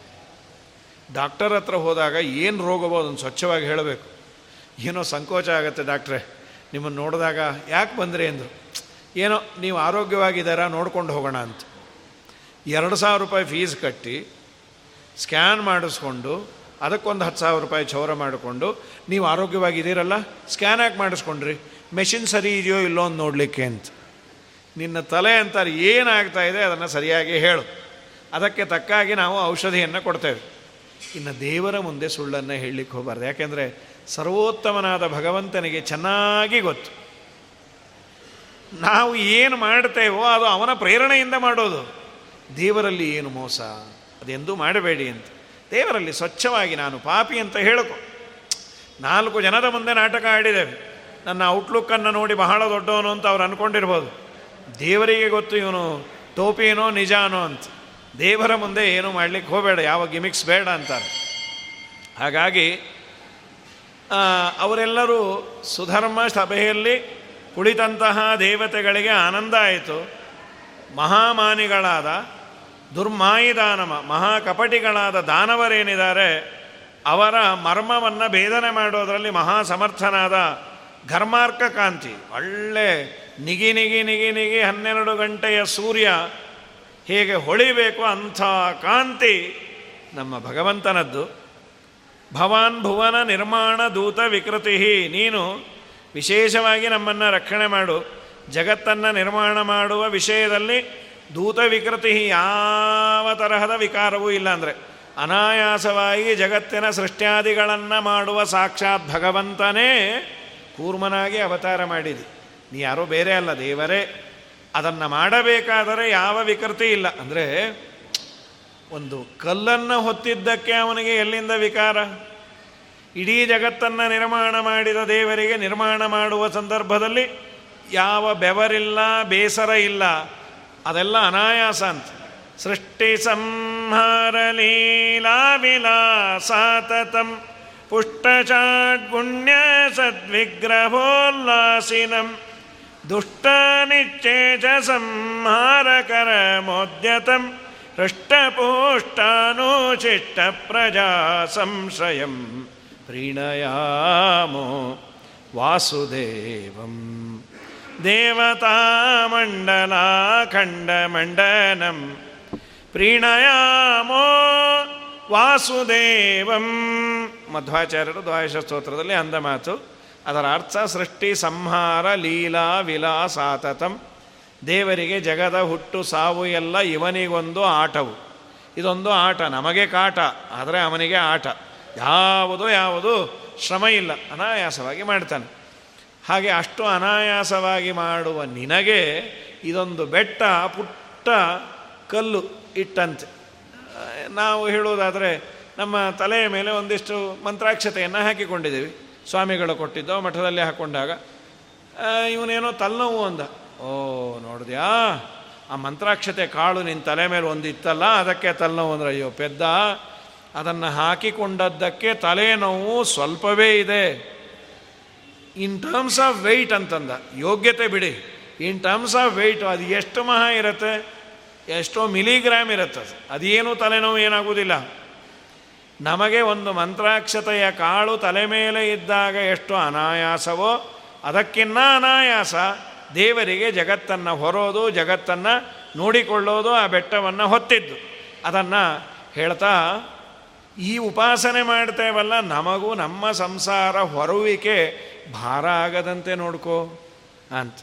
ಡಾಕ್ಟರ್ ಹತ್ರ ಹೋದಾಗ ಏನು ರೋಗವೋ ಅದನ್ನು ಸ್ವಚ್ಛವಾಗಿ ಹೇಳಬೇಕು. ಏನೋ ಸಂಕೋಚ ಆಗುತ್ತೆ ಡಾಕ್ಟ್ರೇ. ನಿಮ್ಮನ್ನು ನೋಡಿದಾಗ ಯಾಕೆ ಬಂದರೆ ಅಂದರು ಏನೋ ನೀವು ಆರೋಗ್ಯವಾಗಿದ್ದಾರಾ, ನೋಡ್ಕೊಂಡು ಹೋಗೋಣ ಅಂತ. ಎರಡು ಸಾವಿರ ರೂಪಾಯಿ ಫೀಸ್ ಕಟ್ಟಿ ಸ್ಕ್ಯಾನ್ ಮಾಡಿಸ್ಕೊಂಡು, ಅದಕ್ಕೊಂದು ಹತ್ತು ಸಾವಿರ ರೂಪಾಯಿ ಚೌರ ಮಾಡಿಕೊಂಡು, ನೀವು ಆರೋಗ್ಯವಾಗಿದ್ದೀರಲ್ಲ ಸ್ಕ್ಯಾನ್ ಯಾಕೆ ಮಾಡಿಸ್ಕೊಂಡ್ರಿ? ಮೆಷಿನ್ ಸರಿ ಇದೆಯೋ ಇಲ್ಲೋ ಅಂತ ನೋಡಲಿಕ್ಕೆ ಅಂತ. ನಿನ್ನ ತಲೆ ಅಂತಾರೆ, ಏನಾಗ್ತಾ ಇದೆ ಅದನ್ನು ಸರಿಯಾಗಿ ಹೇಳು. ಅದಕ್ಕೆ ತಕ್ಕಾಗಿ ನಾವು ಔಷಧಿಯನ್ನು ಕೊಡ್ತೇವೆ. ಇನ್ನು ದೇವರ ಮುಂದೆ ಸುಳ್ಳನ್ನು ಹೇಳಲಿಕ್ಕೆ ಹೋಗಬಾರ್ದು. ಯಾಕೆಂದರೆ ಸರ್ವೋತ್ತಮನಾದ ಭಗವಂತನಿಗೆ ಚೆನ್ನಾಗಿ ಗೊತ್ತು. ನಾವು ಏನು ಮಾಡ್ತೇವೋ ಅದು ಅವನ ಪ್ರೇರಣೆಯಿಂದ ಮಾಡೋದು. ದೇವರಲ್ಲಿ ಏನು ಮೋಸ? ಅದೆಂದೂ ಮಾಡಬೇಡಿ ಅಂತ. ದೇವರಲ್ಲಿ ಸ್ವಚ್ಛವಾಗಿ ನಾನು ಪಾಪಿ ಅಂತ ಹೇಳಿಕೊ. ನಾಲ್ಕು ಜನದ ಮುಂದೆ ನಾಟಕ ಆಡಿದ್ದೇವೆ. ನನ್ನ ಔಟ್ಲುಕ್ಕನ್ನು ನೋಡಿ ಬಹಳ ದೊಡ್ಡವನು ಅಂತ ಅವ್ರು ಅಂದ್ಕೊಂಡಿರ್ಬೋದು ದೇವರಿಗೆ ಗೊತ್ತು ಇವನು ಟೋಪಿನೋ ನಿಜಾನೋ ಅಂತ. ದೇವರ ಮುಂದೆ ಏನು ಮಾಡಲಿಕ್ಕೆ ಹೋಗಬೇಡ, ಯಾವ ಗಿಮಿಕ್ಸ್ ಬೇಡ ಅಂತಾರೆ. ಹಾಗಾಗಿ ಅವರೆಲ್ಲರೂ ಸುಧರ್ಮ ಸಭೆಯಲ್ಲಿ ಕುಳಿತಂತಹ ದೇವತೆಗಳಿಗೆ ಆನಂದ ಆಯಿತು. ಮಹಾಮಾನಿಗಳಾದ ದುರ್ಮಾಯಿದಾನಮ, ಮಹಾಕಪಟಿಗಳಾದ ದಾನವರೇನಿದ್ದಾರೆ, ಅವರ ಮರ್ಮವನ್ನು ಭೇದನೆ ಮಾಡೋದರಲ್ಲಿ ಮಹಾ ಸಮರ್ಥನಾದ ಘರ್ಮಾರ್ಕ ಕಾಂತಿ ಒಳ್ಳೆ ನಿಗಿ ನಿಗಿ ನಿಗಿ ನಿಗಿ ಹನ್ನೆರಡು ಗಂಟೆಯ ಸೂರ್ಯ, ಹೇಗೆ ಹೊಳಿಬೇಕು ಅಂಥ ಕಾಂತಿ ನಮ್ಮ ಭಗವಂತನದ್ದು. ಭವಾನ್ ಭುವನ ನಿರ್ಮಾಣ ದೂತ ವಿಕೃತಿ ನೀನು ವಿಶೇಷವಾಗಿ ನಮ್ಮನ್ನು ರಕ್ಷಣೆ ಮಾಡು. ಜಗತ್ತನ್ನು ನಿರ್ಮಾಣ ಮಾಡುವ ವಿಷಯದಲ್ಲಿ ದೂತ ವಿಕೃತಿ ಯಾವ ತರಹದ ವಿಕಾರವೂ ಇಲ್ಲ ಅಂದರೆ ಅನಾಯಾಸವಾಗಿ ಜಗತ್ತಿನ ಸೃಷ್ಟ್ಯಾದಿಗಳನ್ನು ಮಾಡುವ ಸಾಕ್ಷಾತ್ ಭಗವಂತನೇ ಕೂರ್ಮನಾಗಿ ಅವತಾರ ಮಾಡಿದಿ. ನೀ ಯಾರೋ ಬೇರೆ ಅಲ್ಲ ದೇವರೇ. ಅದನ್ನು ಮಾಡಬೇಕಾದರೆ ಯಾವ ವಿಕೃತಿ ಇಲ್ಲ. ಅಂದರೆ ಒಂದು ಕಲ್ಲನ್ನು ಹೊತ್ತಿದ್ದಕ್ಕೆ ಅವನಿಗೆ ಎಲ್ಲಿಂದ ವಿಕಾರ? ಇಡೀ ಜಗತ್ತನ್ನು ನಿರ್ಮಾಣ ಮಾಡಿದ ದೇವರಿಗೆ ನಿರ್ಮಾಣ ಮಾಡುವ ಸಂದರ್ಭದಲ್ಲಿ ಯಾವ ಬೆವರಿಲ್ಲ, ಬೇಸರ ಇಲ್ಲ. ಅದೆಲ್ಲ ಅನಾಯಾಸ ಅಂತ. ಸೃಷ್ಟಿ ಸಂಹಾರ ಲೀಲಾ ವಿಲಾಸಾತತಂ. ಪುಷ್ಟಚಾಡ್ಗುಣ್ಯ ಸದ್ವಿಗ್ರಹೋಲ್ಲಾಸಿನಂ. ದುಷ್ಟ ನಿಶ್ಚೇಚ ಸಂಹಾರಕರ ಮೋದ್ಯತಂ. ಹೃಷ್ಟಪುಷ್ಟಾನುಚಿಷ್ಟ ಪ್ರಜಾ ಸಂಶಯಂ ಪ್ರೀಣಯಾಮೋ ವಾಸುದೇವಂ. ದೇವತಾಮಂಡಲಾಖಂಡಮಂಡನಂ ಪ್ರೀಣಯಾಮೋ ವಾಸುದೇವಂ. ಮಧ್ವಾಚಾರ್ಯರು ದ್ವಾದಶ ಸ್ತೋತ್ರದಲ್ಲಿ ಅಂದ ಮಾತು, ಅದರ ಅರ್ಥ ಸೃಷ್ಟಿ ಸಂಹಾರ ಲೀಲಾ ವಿಲಾಸಾತತಂ ದೇವರಿಗೆ ಜಗದ ಹುಟ್ಟು ಸಾವು ಎಲ್ಲ ಇವನಿಗೊಂದು ಆಟವು. ಇದೊಂದು ಆಟ, ನಮಗೆ ಕಾಟ, ಆದರೆ ಅವನಿಗೆ ಆಟ. ಯಾವುದು ಯಾವುದು ಶ್ರಮ ಇಲ್ಲ, ಅನಾಯಾಸವಾಗಿ ಮಾಡ್ತಾನೆ. ಹಾಗೆ ಅಷ್ಟು ಅನಾಯಾಸವಾಗಿ ಮಾಡುವ ನಿನಗೆ ಇದೊಂದು ಬೆಟ್ಟ, ಪುಟ್ಟ ಕಲ್ಲು ಇಟ್ಟಂತೆ. ನಾವು ಹೇಳುವುದಾದರೆ, ನಮ್ಮ ತಲೆಯ ಮೇಲೆ ಒಂದಿಷ್ಟು ಮಂತ್ರಾಕ್ಷತೆಯನ್ನು ಹಾಕಿಕೊಂಡಿದ್ದೀವಿ. ಸ್ವಾಮಿಗಳು ಕೊಟ್ಟಿದ್ದೋ ಮಠದಲ್ಲಿ ಹಾಕೊಂಡಾಗ ಇವನೇನೋ ತಲೆನೋವು ಅಂದ. ಓ, ನೋಡಿದ್ಯಾ? ಆ ಮಂತ್ರಾಕ್ಷತೆ ಕಾಳು ನಿನ್ನ ತಲೆ ಮೇಲೆ ಒಂದಿತ್ತಲ್ಲ ಅದಕ್ಕೆ ತಲೆನೋವು ಅಂದ್ರೆ, ಅಯ್ಯೋ ಪೆದ್ದ. ಅದನ್ನು ಹಾಕಿಕೊಂಡದ್ದಕ್ಕೆ ತಲೆನೋವು ಸ್ವಲ್ಪವೇ ಇದೆ. ಇನ್ ಟರ್ಮ್ಸ್ ಆಫ್ ವೆಯ್ಟ್ ಅಂತಂದ, ಯೋಗ್ಯತೆ ಬಿಡಿ. ಇನ್ ಟರ್ಮ್ಸ್ ಆಫ್ ವೆಯ್ಟ್ ಅದು ಎಷ್ಟು ಮಹಾ ಇರುತ್ತೆ? ಎಷ್ಟೋ ಮಿಲಿಗ್ರಾಮ್ ಇರುತ್ತೆ ಅದೇನು ತಲೆನೋವು ಏನಾಗುವುದಿಲ್ಲ ನಮಗೆ ಒಂದು ಮಂತ್ರಾಕ್ಷತೆಯ ಕಾಳು ತಲೆ ಮೇಲೆ ಇದ್ದಾಗ ಎಷ್ಟು ಅನಾಯಾಸವೋ, ಅದಕ್ಕಿನ್ನ ಅನಾಯಾಸ. ದೇವರಿಗೆ ಜಗತ್ತನ್ನು ಹೊರೋದು, ಜಗತ್ತನ್ನು ನೋಡಿಕೊಳ್ಳೋದು, ಆ ಬೆಟ್ಟವನ್ನು ಹೊತ್ತಿದ್ದು. ಅದನ್ನು ಹೇಳ್ತಾ, ಈ ಉಪಾಸನೆ ಮಾಡ್ತೇವಲ್ಲ, ನಮಗೂ ನಮ್ಮ ಸಂಸಾರ ಹೊರುವಿಕೆ ಭಾರ ಆಗದಂತೆ ನೋಡ್ಕೋ ಅಂತ.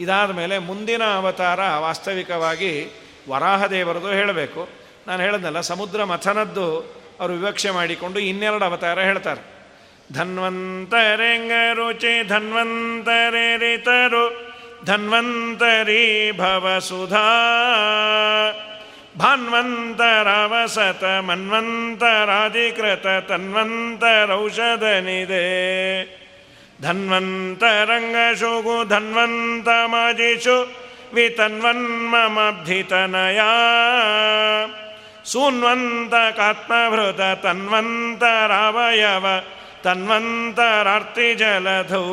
ಇದಾದ ಮೇಲೆ ಮುಂದಿನ ಅವತಾರ ವಾಸ್ತವಿಕವಾಗಿ ವರಾಹದೇವರದು ಹೇಳಬೇಕು. ನಾನು ಹೇಳಿದ್ನಲ್ಲ, ಸಮುದ್ರ ಮಥನದ್ದು ಅವರು ವಿವಕ್ಷೆ ಮಾಡಿಕೊಂಡು ಇನ್ನೆರಡು ಅವತಾರ ಹೇಳ್ತಾರೆ. ಧನ್ವಂತರೆಂಗ ರುಚಿ ಧನ್ವಂತರೆ ರಿತರು धन्वन्तरी भवसुधा सुधा भान्वन्तरावसत मन्वन्तरादिकृत तन्वन्तरौषध निदे धन्वन्तरङ्गशो गु धन्वन्तमाजिषु तन्वन्तरावयव तन्वन्तरार्तिजलधौ।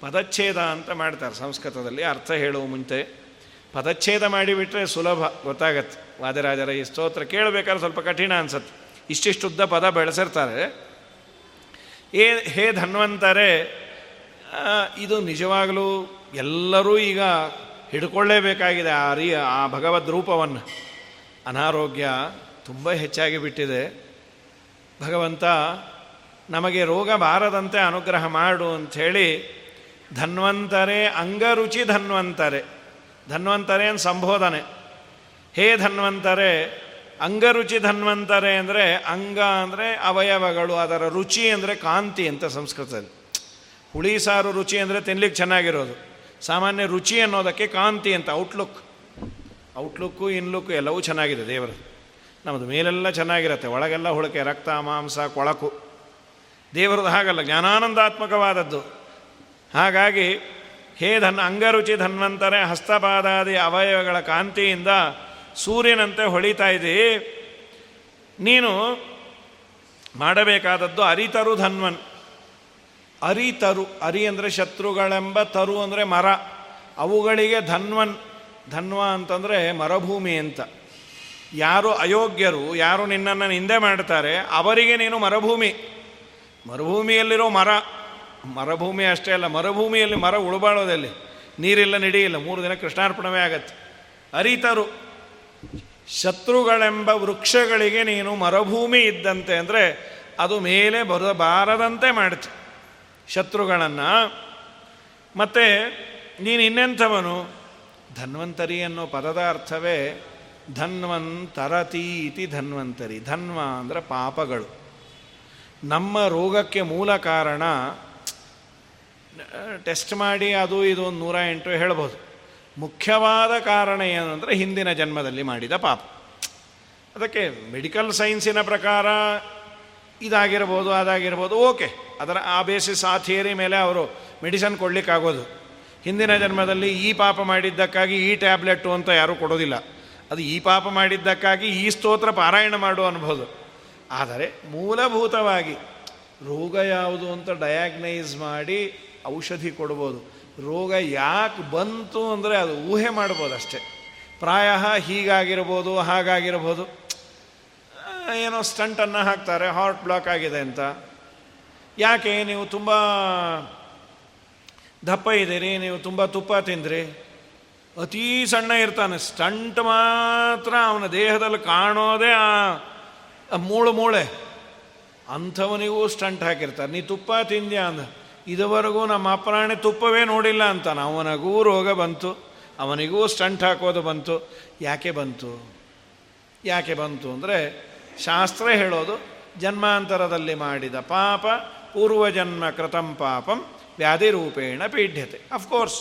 ಪದಚ್ಛೇದ ಅಂತ ಮಾಡ್ತಾರೆ ಸಂಸ್ಕೃತದಲ್ಲಿ. ಅರ್ಥ ಹೇಳುವ ಮುಂಚೆ ಪದಚ್ಛೇದ ಮಾಡಿಬಿಟ್ರೆ ಸುಲಭ, ಗೊತ್ತಾಗತ್ತೆ. ವಾದರಾಜರ ಈ ಸ್ತೋತ್ರ ಕೇಳಬೇಕಾದ್ರೆ ಸ್ವಲ್ಪ ಕಠಿಣ ಅನ್ಸತ್ತೆ. ಇಷ್ಟಿಷ್ಟುದ್ದ ಪದ ಬೆಳೆಸಿರ್ತಾರೆ. ಏ, ಹೇ ಧನ್ವಂತರೇ ಇದು ನಿಜವಾಗಲೂ ಎಲ್ಲರೂ ಈಗ ಹಿಡ್ಕೊಳ್ಳೇಬೇಕಾಗಿದೆ ಆ ರೀ ಆ ಭಗವದ್ ರೂಪವನ್ನು. ಅನಾರೋಗ್ಯ ತುಂಬ ಹೆಚ್ಚಾಗಿ ಬಿಟ್ಟಿದೆ. ಭಗವಂತ, ನಮಗೆ ರೋಗ ಬಾರದಂತೆ ಅನುಗ್ರಹ ಮಾಡು ಅಂಥೇಳಿ ಧನ್ವಂತರೇ ಅಂಗರುಚಿ ಧನ್ವಂತರೆ. ಧನ್ವಂತರೇ ಅಂತ ಸಂಬೋಧನೆ. ಹೇ ಧನ್ವಂತರೇ, ಅಂಗರುಚಿ ಧನ್ವಂತರೆ ಅಂದರೆ ಅಂಗ ಅಂದರೆ ಅವಯವಗಳು, ಅದರ ರುಚಿ ಅಂದರೆ ಕಾಂತಿ ಅಂತ ಸಂಸ್ಕೃತದಲ್ಲಿ. ಹುಳಿ ಸಾರು ರುಚಿ ಅಂದರೆ ತಿನ್ಲಿಕ್ಕೆ ಚೆನ್ನಾಗಿರೋದು. ಸಾಮಾನ್ಯ ರುಚಿ ಅನ್ನೋದಕ್ಕೆ ಕಾಂತಿ ಅಂತ ಔಟ್ಲುಕ್ ಔಟ್ಲುಕ್ಕು ಇನ್ಲುಕ್ಕು ಎಲ್ಲವೂ ಚೆನ್ನಾಗಿದೆ ದೇವರು. ನಮ್ಮದು ಮೇಲೆಲ್ಲ ಚೆನ್ನಾಗಿರುತ್ತೆ. ಒಳಗೆಲ್ಲ ಹುಳಕೆ, ರಕ್ತ, ಮಾಂಸ, ಕೊಳಕು. ದೇವರದು ಹಾಗಲ್ಲ, ಜ್ಞಾನಾನಂದಾತ್ಮಕವಾದದ್ದು. ಹಾಗಾಗಿ ಹೇ ಧನ್ ಅಂಗರುಚಿ ಧನ್ವಂತರೇ ಹಸ್ತಪಾದಾದಿ ಅವಯವಗಳ ಕಾಂತಿಯಿಂದ ಸೂರ್ಯನಂತೆ ಹೊಳಿತಾ ಇದ್ದೀ. ನೀನು ಮಾಡಬೇಕಾದದ್ದು ಅರಿತರು ಧನ್ವನ್. ಅರಿತರು, ಅರಿ ಅಂದರೆ ಶತ್ರುಗಳೆಂಬ ತರು ಅಂದರೆ ಮರ. ಅವುಗಳಿಗೆ ಧನ್ವನ್, ಧನ್ವ ಅಂತಂದರೆ ಮರಭೂಮಿ ಅಂತ. ಯಾರು ಅಯೋಗ್ಯರು, ಯಾರು ನಿನ್ನನ್ನು ನಿಂದೆ ಮಾಡ್ತಾರೆ, ಅವರಿಗೆ ನೀನು ಮರುಭೂಮಿ. ಮರುಭೂಮಿಯಲ್ಲಿರೋ ಮರ. ಮರುಭೂಮಿ ಅಷ್ಟೇ ಅಲ್ಲ, ಮರುಭೂಮಿಯಲ್ಲಿ ಮರ ಉಳಬಾಳೋದಲ್ಲಿ ನೀರಿಲ್ಲ, ನಡೆಯಿಲ್ಲ. ಮೂರು ದಿನ ಕೃಷ್ಣಾರ್ಪಣವೇ ಆಗತ್ತೆ. ಅರಿತರು, ಶತ್ರುಗಳೆಂಬ ವೃಕ್ಷಗಳಿಗೆ ನೀನು ಮರುಭೂಮಿ ಇದ್ದಂತೆ ಅಂದರೆ ಅದು ಮೇಲೆ ಬರಬಾರದಂತೆ ಮಾಡುತ್ತೆ ಶತ್ರುಗಳನ್ನು, ಮತ್ತು ನೀನು ಇನ್ನೆಂಥವನು? ಧನ್ವಂತರಿ ಅನ್ನೋ ಪದದ ಅರ್ಥವೇ ಧನ್ವಂತರತಿ ಇತಿ ಧನ್ವಂತರಿ. ಧನ್ವ ಅಂದರೆ ಪಾಪಗಳು. ನಮ್ಮ ರೋಗಕ್ಕೆ ಮೂಲ ಕಾರಣ ಟೆಸ್ಟ್ ಮಾಡಿ ಅದು ಇದು ಒಂದು ನೂರ ಎಂಟು ಹೇಳ್ಬೋದು. ಮುಖ್ಯವಾದ ಕಾರಣ ಏನು ಅಂದರೆ ಹಿಂದಿನ ಜನ್ಮದಲ್ಲಿ ಮಾಡಿದ ಪಾಪ. ಅದಕ್ಕೆ ಮೆಡಿಕಲ್ ಸೈನ್ಸಿನ ಪ್ರಕಾರ ಇದಾಗಿರ್ಬೋದು, ಅದಾಗಿರ್ಬೋದು, ಓಕೆ. ಅದರ ಆ ಬೇಸಿಸ್ ಆ ಥಿಯರಿ ಮೇಲೆ ಅವರು ಮೆಡಿಸನ್ ಕೊಡಲಿಕ್ಕಾಗೋದು. ಹಿಂದಿನ ಜನ್ಮದಲ್ಲಿ ಈ ಪಾಪ ಮಾಡಿದ್ದಕ್ಕಾಗಿ ಈ ಟ್ಯಾಬ್ಲೆಟ್ಟು ಅಂತ ಯಾರೂ ಕೊಡೋದಿಲ್ಲ. ಅದು ಈ ಪಾಪ ಮಾಡಿದ್ದಕ್ಕಾಗಿ ಈ ಸ್ತೋತ್ರ ಪಾರಾಯಣ ಮಾಡು ಅನ್ಬೋದು. ಆದರೆ ಮೂಲಭೂತವಾಗಿ ರೋಗ ಯಾವುದು ಅಂತ ಡಯಾಗ್ನೈಸ್ ಮಾಡಿ ಔಷಧಿ ಕೊಡ್ಬೋದು. ರೋಗ ಯಾಕೆ ಬಂತು ಅಂದರೆ ಅದು ಊಹೆ ಮಾಡ್ಬೋದು ಅಷ್ಟೇ. ಪ್ರಾಯ ಹೀಗಾಗಿರ್ಬೋದು, ಹಾಗಾಗಿರ್ಬೋದು. ಏನೋ ಸ್ಟಂಟನ್ನು ಹಾಕ್ತಾರೆ, ಹಾರ್ಟ್ ಬ್ಲಾಕ್ ಆಗಿದೆ ಅಂತ. ಯಾಕೆ ನೀವು ತುಂಬ ದಪ್ಪ ಇದ್ದೀರಿ, ನೀವು ತುಂಬ ತುಪ್ಪ ತಿಂದ್ರಿ? ಅತೀ ಸಣ್ಣ ಇರ್ತಾನೆ, ಸ್ಟಂಟ್ ಮಾತ್ರ ಅವನ ದೇಹದಲ್ಲಿ ಕಾಣೋದೇ ಆ ಮೂಳು ಮೂಳೆ. ಅಂಥವನಿಗೂ ಸ್ಟಂಟ್ ಹಾಕಿರ್ತಾರೆ. ನೀ ತುಪ್ಪ ತಿಂದ್ಯಾ ಇದುವರೆಗೂ ನಮ್ಮ ಅಪ್ರಾಣಿ ತುಪ್ಪವೇ ನೋಡಿಲ್ಲ ಅಂತಾನೆ ಅವನಿಗೂ ರೋಗ ಬಂತು. ಅವನಿಗೂ ಸ್ಟಂಟ್ ಹಾಕೋದು ಬಂತು. ಯಾಕೆ ಬಂತು? ಯಾಕೆ ಬಂತು ಅಂದರೆ ಶಾಸ್ತ್ರ ಹೇಳೋದು ಜನ್ಮಾಂತರದಲ್ಲಿ ಮಾಡಿದ ಪಾಪ ಪೂರ್ವಜನ್ಮ ಕೃತಂ ಪಾಪಂ ವ್ಯಾಧಿ ರೂಪೇಣ ಪೀಢ್ಯತೆ ಅಫ್ಕೋರ್ಸ್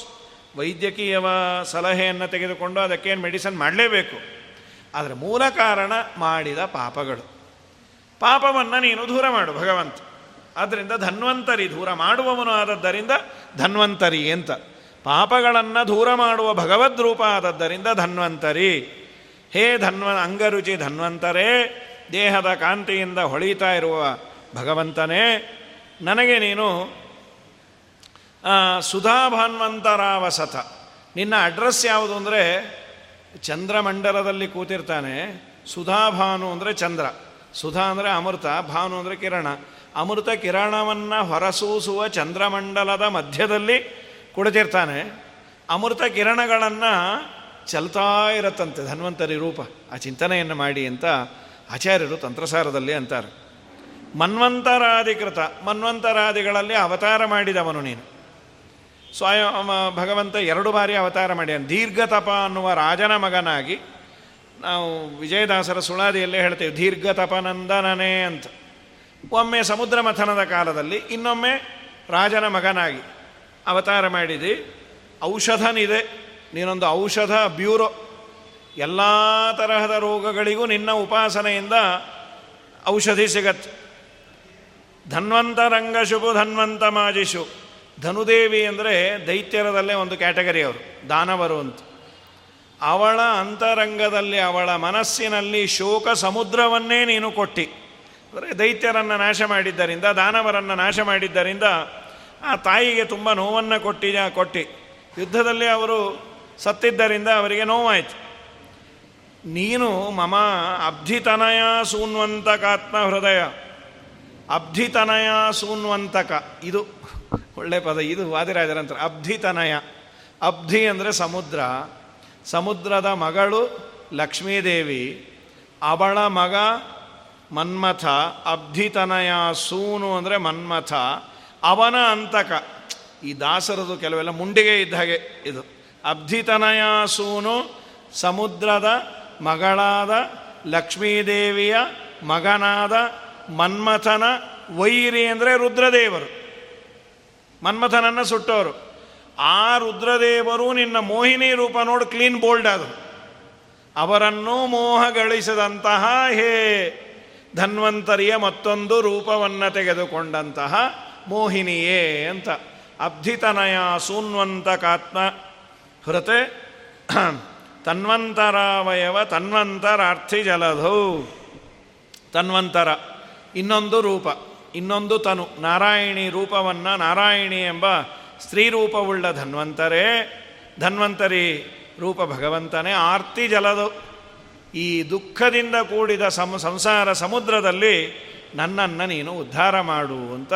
ವೈದ್ಯಕೀಯವ ಸಲಹೆಯನ್ನು ತೆಗೆದುಕೊಂಡು ಅದಕ್ಕೇನು ಮೆಡಿಸನ್ ಮಾಡಲೇಬೇಕು. ಆದರೆ ಮೂಲ ಕಾರಣ ಮಾಡಿದ ಪಾಪಗಳು. ಪಾಪವನ್ನು ನೀನು ದೂರ ಮಾಡು ಭಗವಂತ. ಆದ್ದರಿಂದ ಧನ್ವಂತರಿ, ದೂರ ಮಾಡುವವನು ಆದದ್ದರಿಂದ ಧನ್ವಂತರಿ ಅಂತ. ಪಾಪಗಳನ್ನು ದೂರ ಮಾಡುವ ಭಗವದ್ರೂಪ ಆದದ್ದರಿಂದ ಧನ್ವಂತರಿ. ಹೇ ಧನ್ವ, ಅಂಗರುಚಿ ಧನ್ವಂತರೇ, ದೇಹದ ಕಾಂತಿಯಿಂದ ಹೊಳೀತಾ ಇರುವ ಭಗವಂತನೇ, ನನಗೆ ನೀನು ಸುಧಾಭಾನ್ವಂತರಾವಸತ. ನಿನ್ನ ಅಡ್ರೆಸ್ ಯಾವುದು ಅಂದರೆ, ಚಂದ್ರಮಂಡಲದಲ್ಲಿ ಕೂತಿರ್ತಾನೆ ಸುಧಾ ಭಾನು ಅಂದರೆ ಚಂದ್ರ. ಸುಧಾ ಅಂದರೆ ಅಮೃತ, ಭಾನು ಅಂದರೆ ಕಿರಣ. ಅಮೃತ ಕಿರಣವನ್ನು ಹೊರಸೂಸುವ ಚಂದ್ರಮಂಡಲದ ಮಧ್ಯದಲ್ಲಿ ಕುಳಿತಿರ್ತಾನೆ. ಅಮೃತ ಕಿರಣಗಳನ್ನು ಚಲ್ತಾ ಇರತ್ತಂತೆ ಧನ್ವಂತರಿ ರೂಪ. ಆ ಚಿಂತನೆಯನ್ನು ಮಾಡಿ ಅಂತ ಆಚಾರ್ಯರು ತಂತ್ರಸಾರದಲ್ಲಿ ಅಂತಾರೆ. ಮನ್ವಂತರಾಧಿಕೃತ, ಮನ್ವಂತರಾದಿಗಳಲ್ಲಿ ಅವತಾರ ಮಾಡಿದವನು ನೀನು. ಸ್ವಯಂ, ಭಗವಂತ ಎರಡು ಬಾರಿ ಅವತಾರ ಮಾಡ್ಯಾನ. ದೀರ್ಘತಪ ಅನ್ನುವ ರಾಜನ ಮಗನಾಗಿ ನಾವು ವಿಜಯದಾಸರ ಸುಳಾದಿಯಲ್ಲೇ ಹೇಳ್ತೇವೆ ದೀರ್ಘತಪನಂದನನೇ ಅಂತ. ಒಮ್ಮೆ ಸಮುದ್ರ ಮಥನದ ಕಾಲದಲ್ಲಿ, ಇನ್ನೊಮ್ಮೆ ರಾಜನ ಮಗನಾಗಿ ಅವತಾರ ಮಾಡಿದಿ. ಔಷಧನಿದೆ. ನೀನೊಂದು ಔಷಧ, ಬ್ಯೂರೋ. ಎಲ್ಲ ತರಹದ ರೋಗಗಳಿಗೂ ನಿನ್ನ ಉಪಾಸನೆಯಿಂದ ಔಷಧಿ ಸಿಗತ್ತೆ. ಧನ್ವಂತ ರಂಗಶುಭು ಧನ್ವಂತ ಮಾಜಿಶು ಧನುದೇವಿ ಅಂದರೆ ದೈತ್ಯರದಲ್ಲೇ ಒಂದು ಕ್ಯಾಟಗರಿ ಅವರು, ದಾನವರು ಅಂತ. ಅವಳ ಅಂತರಂಗದಲ್ಲಿ, ಅವಳ ಮನಸ್ಸಿನಲ್ಲಿ ಶೋಕ ಸಮುದ್ರವನ್ನೇ ನೀನು ಕೊಟ್ಟಿ. ಅಂದರೆ ದೈತ್ಯರನ್ನು ನಾಶ ಮಾಡಿದ್ದರಿಂದ, ದಾನವರನ್ನು ನಾಶ ಮಾಡಿದ್ದರಿಂದ, ಆ ತಾಯಿಗೆ ತುಂಬ ನೋವನ್ನು ಕೊಟ್ಟಿ, ಕೊಟ್ಟು. ಯುದ್ಧದಲ್ಲಿ ಅವರು ಸತ್ತಿದ್ದರಿಂದ ಅವರಿಗೆ ನೋವಾಯಿತು. ನೀನು ಮಮ ಅಬ್ಧಿತನಯ ಸೂನ್ವಂತಕಾತ್ಮ ಹೃದಯ ಅಬ್ಧಿತನಯ ಸೂನ್ವಂತಕ ಇದು ಒಳ್ಳೆ ಪದ, ಇದು ವಾದಿರಾಜರಂತರ ಅಬ್ಧಿತನಯ. ಅಬ್ಧಿ ಅಂದರೆ ಸಮುದ್ರ. ಸಮುದ್ರದ ಮಗಳು ಲಕ್ಷ್ಮೀದೇವಿ. ಅವಳ ಮಗ ಮನ್ಮಥ, ಅಬ್ಧಿತನಯ ಸೂನು ಅಂದರೆ ಮನ್ಮಥ, ಅವನ ಅಂತಕ. ಈ ದಾಸರದು ಕೆಲವೆಲ್ಲ ಮುಂಡಿಗೆ ಇದ್ದ ಹಾಗೆ ಇದು. ಅಬ್ಧಿತನಯ ಸೂನು, ಸಮುದ್ರದ ಮಗಳಾದ, ಲಕ್ಷ್ಮೀದೇವಿಯ ಮಗನಾದ ಮನ್ಮಥನ ವೈರಿ ಅಂದರೆ ರುದ್ರದೇವರು. ಮನ್ಮಥನನ್ನು ಸುಟ್ಟವರು ಆ ರುದ್ರದೇವರು ನಿನ್ನ ಮೋಹಿನಿ ರೂಪ ನೋಡಿ ಕ್ಲೀನ್ ಬೋಲ್ಡ್ ಅದು ಅವರನ್ನು ಮೋಹಗಳಿಸಿದಂತಹ ಹೇ ಧನ್ವಂತರಿಯ ಮತ್ತೊಂದು ರೂಪವನ್ನು ತೆಗೆದುಕೊಂಡಂತಹ ಮೋಹಿನಿಯೇ ಅಂತ. ಅಬ್ಧಿತನಯ ಸೂನ್ವಂತಕಾತ್ಮ ಹೊರತೆ ತನ್ವಂತರಾವಯವ ತನ್ವಂತರಾರ್ಥಿ ಜಲಧೌ ತನ್ವಂತರ ಇನ್ನೊಂದು ರೂಪ, ಇನ್ನೊಂದು ತನು, ನಾರಾಯಣಿ ರೂಪವನ್ನು ನಾರಾಯಣಿ ಎಂಬ ಸ್ತ್ರೀ ರೂಪವುಳ್ಳ ಧನ್ವಂತರೇ. ಧನ್ವಂತರಿ ರೂಪ ಭಗವಂತನೇ ಆರ್ತಿ ಜಲದು ಈ ದುಃಖದಿಂದ ಕೂಡಿದ ಸಮ, ಸಂಸಾರ ಸಮುದ್ರದಲ್ಲಿ ನನ್ನನ್ನು ನೀನು ಉದ್ಧಾರ ಮಾಡು ಅಂತ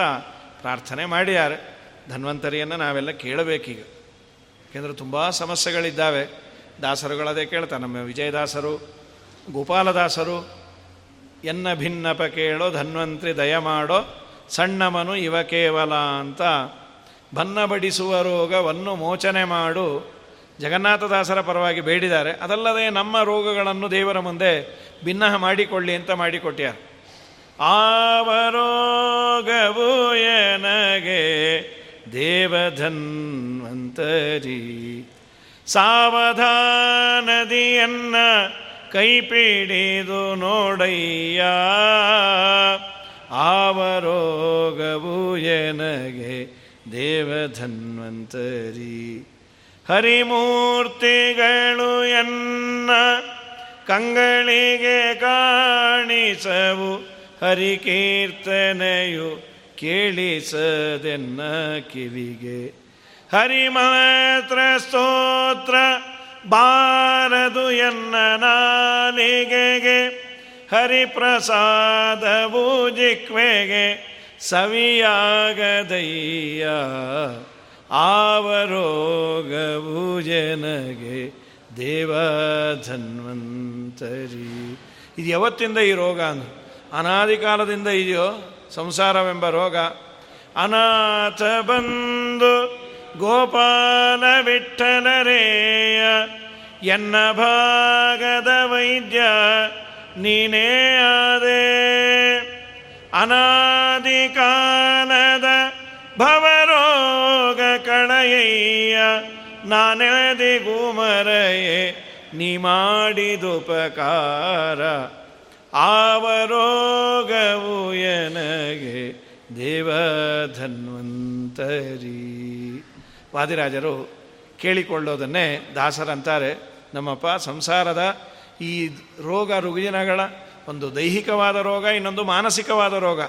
ಪ್ರಾರ್ಥನೆ ಮಾಡ್ಯಾರೆ ಧನ್ವಂತರಿಯನ್ನು ನಾವೆಲ್ಲ ಕೇಳಬೇಕೀಗ. ಯಾಕೆಂದರೆ ತುಂಬ ಸಮಸ್ಯೆಗಳಿದ್ದಾವೆ. ದಾಸರುಗಳದೇ ಕೇಳ್ತಾರೆ, ನಮ್ಮ ವಿಜಯದಾಸರು, ಗೋಪಾಲದಾಸರು, ಎನ್ನ ಭಿನ್ನಪ ಕೇಳೋ ಧನ್ವಂತ್ರಿ ದಯ ಮಾಡೋ ಸಣ್ಣಮನು ಇವ ಕೇವಲ ಅಂತ ಬನ್ನ ಬಡಿಸುವ ರೋಗವನ್ನು ಮೋಚನೆ ಮಾಡು ಜಗನ್ನಾಥದಾಸರ ಪರವಾಗಿ ಬೇಡಿದ್ದಾರೆ. ಅದಲ್ಲದೆ ನಮ್ಮ ರೋಗಗಳನ್ನು ದೇವರ ಮುಂದೆ ಭಿನ್ನ ಮಾಡಿಕೊಳ್ಳಿ ಅಂತ ಮಾಡಿಕೊಟ್ಟ್ಯಾರ ಆವರೋಗವು ಎನಗೆ ದೇವಧನ್ವಂತರಿ. ಸಾವಧಾನದಿಯನ್ನ ಕೈಪಿಡಿದು ನೋಡಯ್ಯ. ಆವರೋಗವು ಎನಗೆ ದೇವಧನ್ವಂತರಿ. ಹರಿಮೂರ್ತಿಗಳು ಎನ್ನ ಕಂಗಳಿಗೆ ಕಾಣಿಸವು ಹರಿಕೀರ್ತನೆಯು ಕೇಳಿಸದೆನ್ನ ಕಿವಿಗೆ. ಹರಿಮಾತ್ರ ಸ್ತೋತ್ರ ಬಾರದು ಎನ್ನ ನಾಲಿಗೆಗೆ. ಹರಿಪ್ರಸಾದವು ಜಿಕ್ವೆಗೆ ಸವಿಯಾಗದಯ್ಯ. ಆವರೋಗವು ದೇವ ಧನ್ವಂತರಿ ಇದು ಯಾವತ್ತಿಂದ ಈ ರೋಗ ಅಂದ್ರೆ ಅನಾದಿ ಕಾಲದಿಂದ ಇದೆಯೋ? ಸಂಸಾರವೆಂಬ ರೋಗ? ಅನಾಥ ಬಂದು ಗೋಪಾಲ ವಿಠಲರೇಯ, ಎನ್ನ ಭಾಗದ ವೈದ್ಯ ನೀನೇ ಆದೇ. ಅನಾದಿ ಕಾಲದ ನಾನೆದಿ ಮರೆಯೇ ನೀ ಮಾಡಿದುಪಕಾರ ಆವರೋಗವು ಎನಗೆ ದೇವಧನ್ವಂತರಿ. ವಾದಿರಾಜರು ಕೇಳಿಕೊಳ್ಳೋದನ್ನೇ ದಾಸರಂತಾರೆ. ನಮ್ಮಪ್ಪ, ಸಂಸಾರದ ಈ ರೋಗ ರುಗಿನಗಳ ಒಂದು ದೈಹಿಕವಾದ ರೋಗ, ಇನ್ನೊಂದು ಮಾನಸಿಕವಾದ ರೋಗ.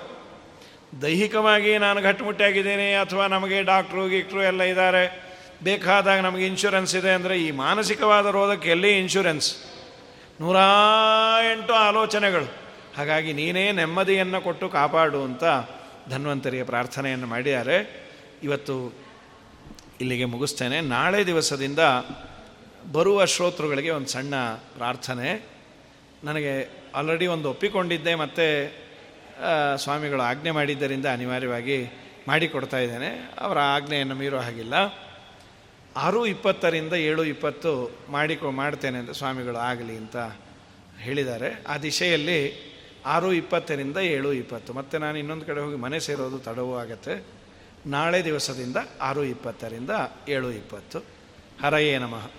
ದೈಹಿಕವಾಗಿ ನಾನು ಗಟ್ಟುಮುಟ್ಟಾಗಿದ್ದೀನಿ ಅಥವಾ ನಮಗೆ ಡಾಕ್ಟ್ರು, ಗೀಕ್ಟ್ರು ಎಲ್ಲ ಇದ್ದಾರೆ. ಬೇಕಾದಾಗ ನಮಗೆ ಇನ್ಶೂರೆನ್ಸ್ ಇದೆ ಅಂದರೆ ಈ ಮಾನಸಿಕವಾದ ರೋಗಕ್ಕೆ ಎಲ್ಲಿ ಇನ್ಶೂರೆನ್ಸ್ ನೂರ ಎಂಟು ಆಲೋಚನೆಗಳು. ಹಾಗಾಗಿ ನೀನೇ ನೆಮ್ಮದಿಯನ್ನು ಕೊಟ್ಟು ಕಾಪಾಡು ಅಂತ ಧನ್ವಂತರಿಯ ಪ್ರಾರ್ಥನೆಯನ್ನು ಮಾಡಿದ್ದಾರೆ. ಇವತ್ತು ಇಲ್ಲಿಗೆ ಮುಗಿಸ್ತೇನೆ. ನಾಳೆ ದಿವಸದಿಂದ ಬರುವ ಶ್ರೋತೃಗಳಿಗೆ ಒಂದು ಸಣ್ಣ ಪ್ರಾರ್ಥನೆ. ನನಗೆ ಆಲ್ರೆಡಿ ಒಂದು ಒಪ್ಪಿಕೊಂಡಿದ್ದೆ, ಮತ್ತು ಸ್ವಾಮಿಗಳು ಆಜ್ಞೆ ಮಾಡಿದ್ದರಿಂದ ಅನಿವಾರ್ಯವಾಗಿ ಮಾಡಿಕೊಡ್ತಾ ಇದ್ದೇನೆ. ಅವರ ಆಜ್ಞೆಯನ್ನು ಮೀರೋ ಹಾಗಿಲ್ಲ. ಆರು ಇಪ್ಪತ್ತರಿಂದ ಏಳು ಇಪ್ಪತ್ತು ಮಾಡಿಕೊ, ಮಾಡ್ತೇನೆ ಅಂತ ಸ್ವಾಮಿಗಳು ಆಗಲಿ ಅಂತ ಹೇಳಿದ್ದಾರೆ. ಆ ದಿಶೆಯಲ್ಲಿ ಆರು ಇಪ್ಪತ್ತರಿಂದ ಏಳು ಇಪ್ಪತ್ತು. ಮತ್ತು ನಾನು ಇನ್ನೊಂದು ಕಡೆ ಹೋಗಿ ಮನೆ ಸೇರೋದು ತಡವೂ ಆಗುತ್ತೆ. ನಾಳೆ ದಿವಸದಿಂದ ಆರು ಇಪ್ಪತ್ತರಿಂದ ಏಳು ಇಪ್ಪತ್ತು. ಹರಯೇ ನಮಃ.